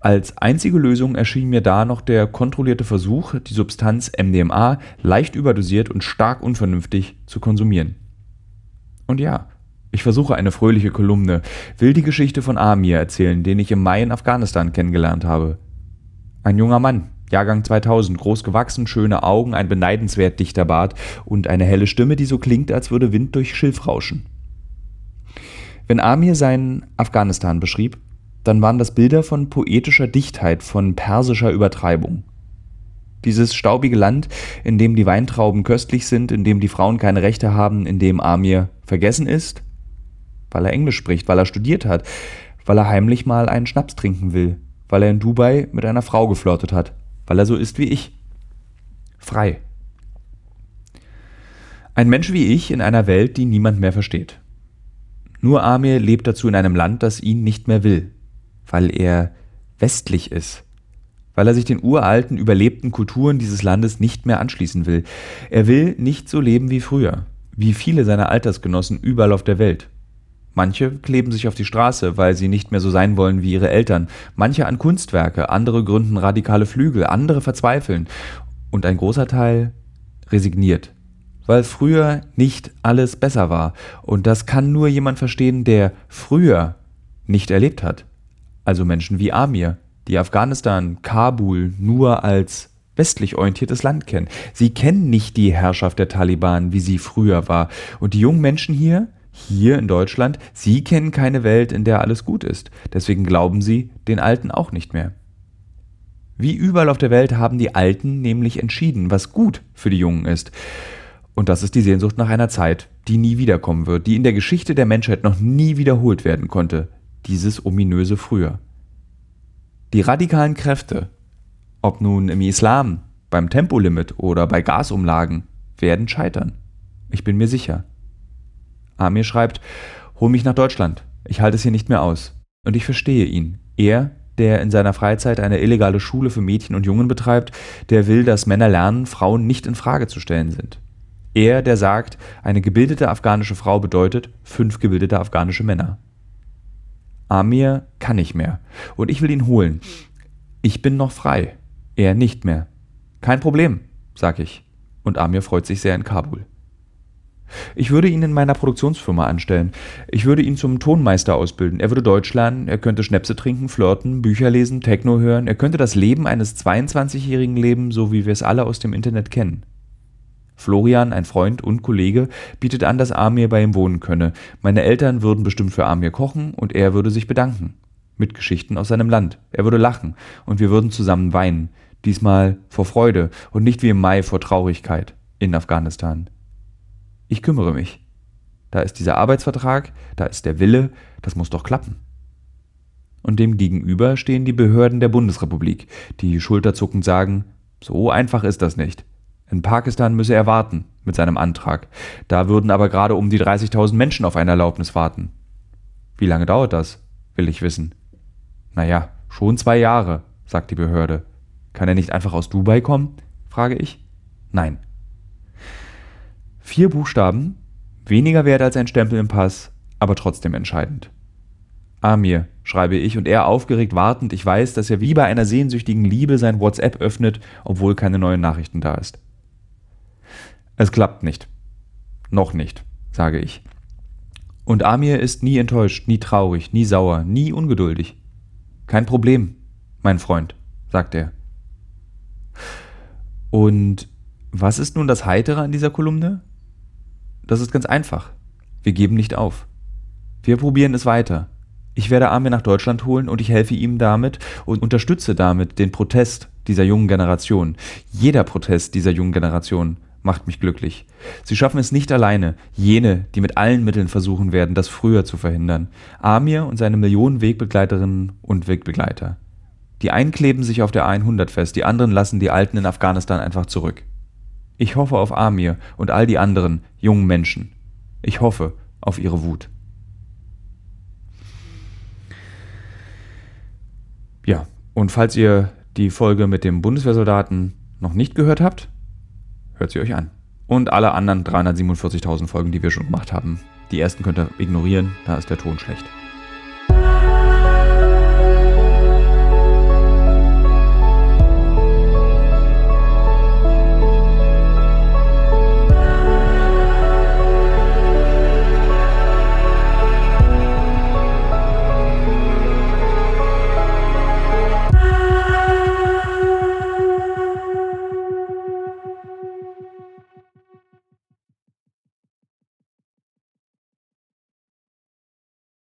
Als einzige Lösung erschien mir da noch der kontrollierte Versuch, die Substanz MDMA leicht überdosiert und stark unvernünftig zu konsumieren. Und ja, ich versuche eine fröhliche Kolumne, will die Geschichte von Amir erzählen, den ich im Mai in Afghanistan kennengelernt habe. Ein junger Mann, Jahrgang 2000, groß gewachsen, schöne Augen, ein beneidenswert dichter Bart und eine helle Stimme, die so klingt, als würde Wind durch Schilf rauschen. Wenn Amir seinen Afghanistan beschrieb, dann waren das Bilder von poetischer Dichtheit, von persischer Übertreibung. Dieses staubige Land, in dem die Weintrauben köstlich sind, in dem die Frauen keine Rechte haben, in dem Amir vergessen ist, weil er Englisch spricht, weil er studiert hat, weil er heimlich mal einen Schnaps trinken will, weil er in Dubai mit einer Frau geflirtet hat, weil er so ist wie ich. Frei. Ein Mensch wie ich in einer Welt, die niemand mehr versteht. Nur Amir lebt dazu in einem Land, das ihn nicht mehr will, weil er westlich ist, weil er sich den uralten, überlebten Kulturen dieses Landes nicht mehr anschließen will. Er will nicht so leben wie früher, wie viele seiner Altersgenossen überall auf der Welt. Manche kleben sich auf die Straße, weil sie nicht mehr so sein wollen wie ihre Eltern, manche an Kunstwerke, andere gründen radikale Flügel, andere verzweifeln und ein großer Teil resigniert, weil früher nicht alles besser war, und das kann nur jemand verstehen, der früher nicht erlebt hat also Menschen wie Amir, die Afghanistan, Kabul nur als westlich orientiertes Land kennen. Sie kennen nicht die Herrschaft der Taliban, wie sie früher war. Und die jungen Menschen hier, hier in Deutschland, sie kennen keine Welt, in der alles gut ist. Deswegen glauben sie den Alten auch nicht mehr. Wie überall auf der Welt haben die Alten nämlich entschieden, was gut für die Jungen ist. Und das ist die Sehnsucht nach einer Zeit, die nie wiederkommen wird, die in der Geschichte der Menschheit noch nie wiederholt werden konnte dieses ominöse Früher. Die radikalen Kräfte, ob nun im Islam, beim Tempolimit oder bei Gasumlagen, werden scheitern. Ich bin mir sicher. Amir schreibt, hol mich nach Deutschland. Ich halte es hier nicht mehr aus. Und ich verstehe ihn. Er, der in seiner Freizeit eine illegale Schule für Mädchen und Jungen betreibt, der will, dass Männer lernen, Frauen nicht in Frage zu stellen sind. Er, der sagt, eine gebildete afghanische Frau bedeutet fünf gebildete afghanische Männer. Amir kann nicht mehr. Und ich will ihn holen. Ich bin noch frei. Er nicht mehr. Kein Problem, sag ich. Und Amir freut sich sehr in Kabul. Ich würde ihn in meiner Produktionsfirma anstellen. Ich würde ihn zum Tonmeister ausbilden. Er würde Deutsch lernen, er könnte Schnäpse trinken, flirten, Bücher lesen, Techno hören. Er könnte das Leben eines 22-Jährigen leben, so wie wir es alle aus dem Internet kennen. Florian, ein Freund und Kollege, bietet an, dass Amir bei ihm wohnen könne. Meine Eltern würden bestimmt für Amir kochen und er würde sich bedanken. Mit Geschichten aus seinem Land. Er würde lachen und wir würden zusammen weinen. Diesmal vor Freude und nicht wie im Mai vor Traurigkeit in Afghanistan. Ich kümmere mich. Da ist dieser Arbeitsvertrag, da ist der Wille, das muss doch klappen. Und dem gegenüber stehen die Behörden der Bundesrepublik, die schulterzuckend sagen, so einfach ist das nicht. In Pakistan müsse er warten mit seinem Antrag. Da würden aber gerade um die 30.000 Menschen auf eine Erlaubnis warten. Wie lange dauert das? will ich wissen. Naja, schon zwei Jahre, sagt die Behörde. Kann er nicht einfach aus Dubai kommen? frage ich. Nein. Vier Buchstaben, weniger wert als ein Stempel im Pass, aber trotzdem entscheidend. Amir, schreibe ich, und er aufgeregt wartend, ich weiß, dass er wie bei einer sehnsüchtigen Liebe sein WhatsApp öffnet, obwohl keine neuen Nachrichten da ist. Es klappt nicht. Noch nicht, sage ich. Und Amir ist nie enttäuscht, nie traurig, nie sauer, nie ungeduldig. Kein Problem, mein Freund, sagt er. Und was ist nun das Heitere an dieser Kolumne? Das ist ganz einfach. Wir geben nicht auf. Wir probieren es weiter. Ich werde Amir nach Deutschland holen und ich helfe ihm damit und unterstütze damit den Protest dieser jungen Generation. Jeder Protest dieser jungen Generation macht mich glücklich. Sie schaffen es nicht alleine, jene, die mit allen Mitteln versuchen werden, das früher zu verhindern. Amir und seine Millionen Wegbegleiterinnen und Wegbegleiter. Die einen kleben sich auf der 100 fest, die anderen lassen die Alten in Afghanistan einfach zurück. Ich hoffe auf Amir und all die anderen jungen Menschen. Ich hoffe auf ihre Wut. Ja, und falls ihr die Folge mit dem Bundeswehrsoldaten noch nicht gehört habt, hört sie euch an. Und alle anderen 347.000 Folgen, die wir schon gemacht haben. Die ersten könnt ihr ignorieren, da ist der Ton schlecht.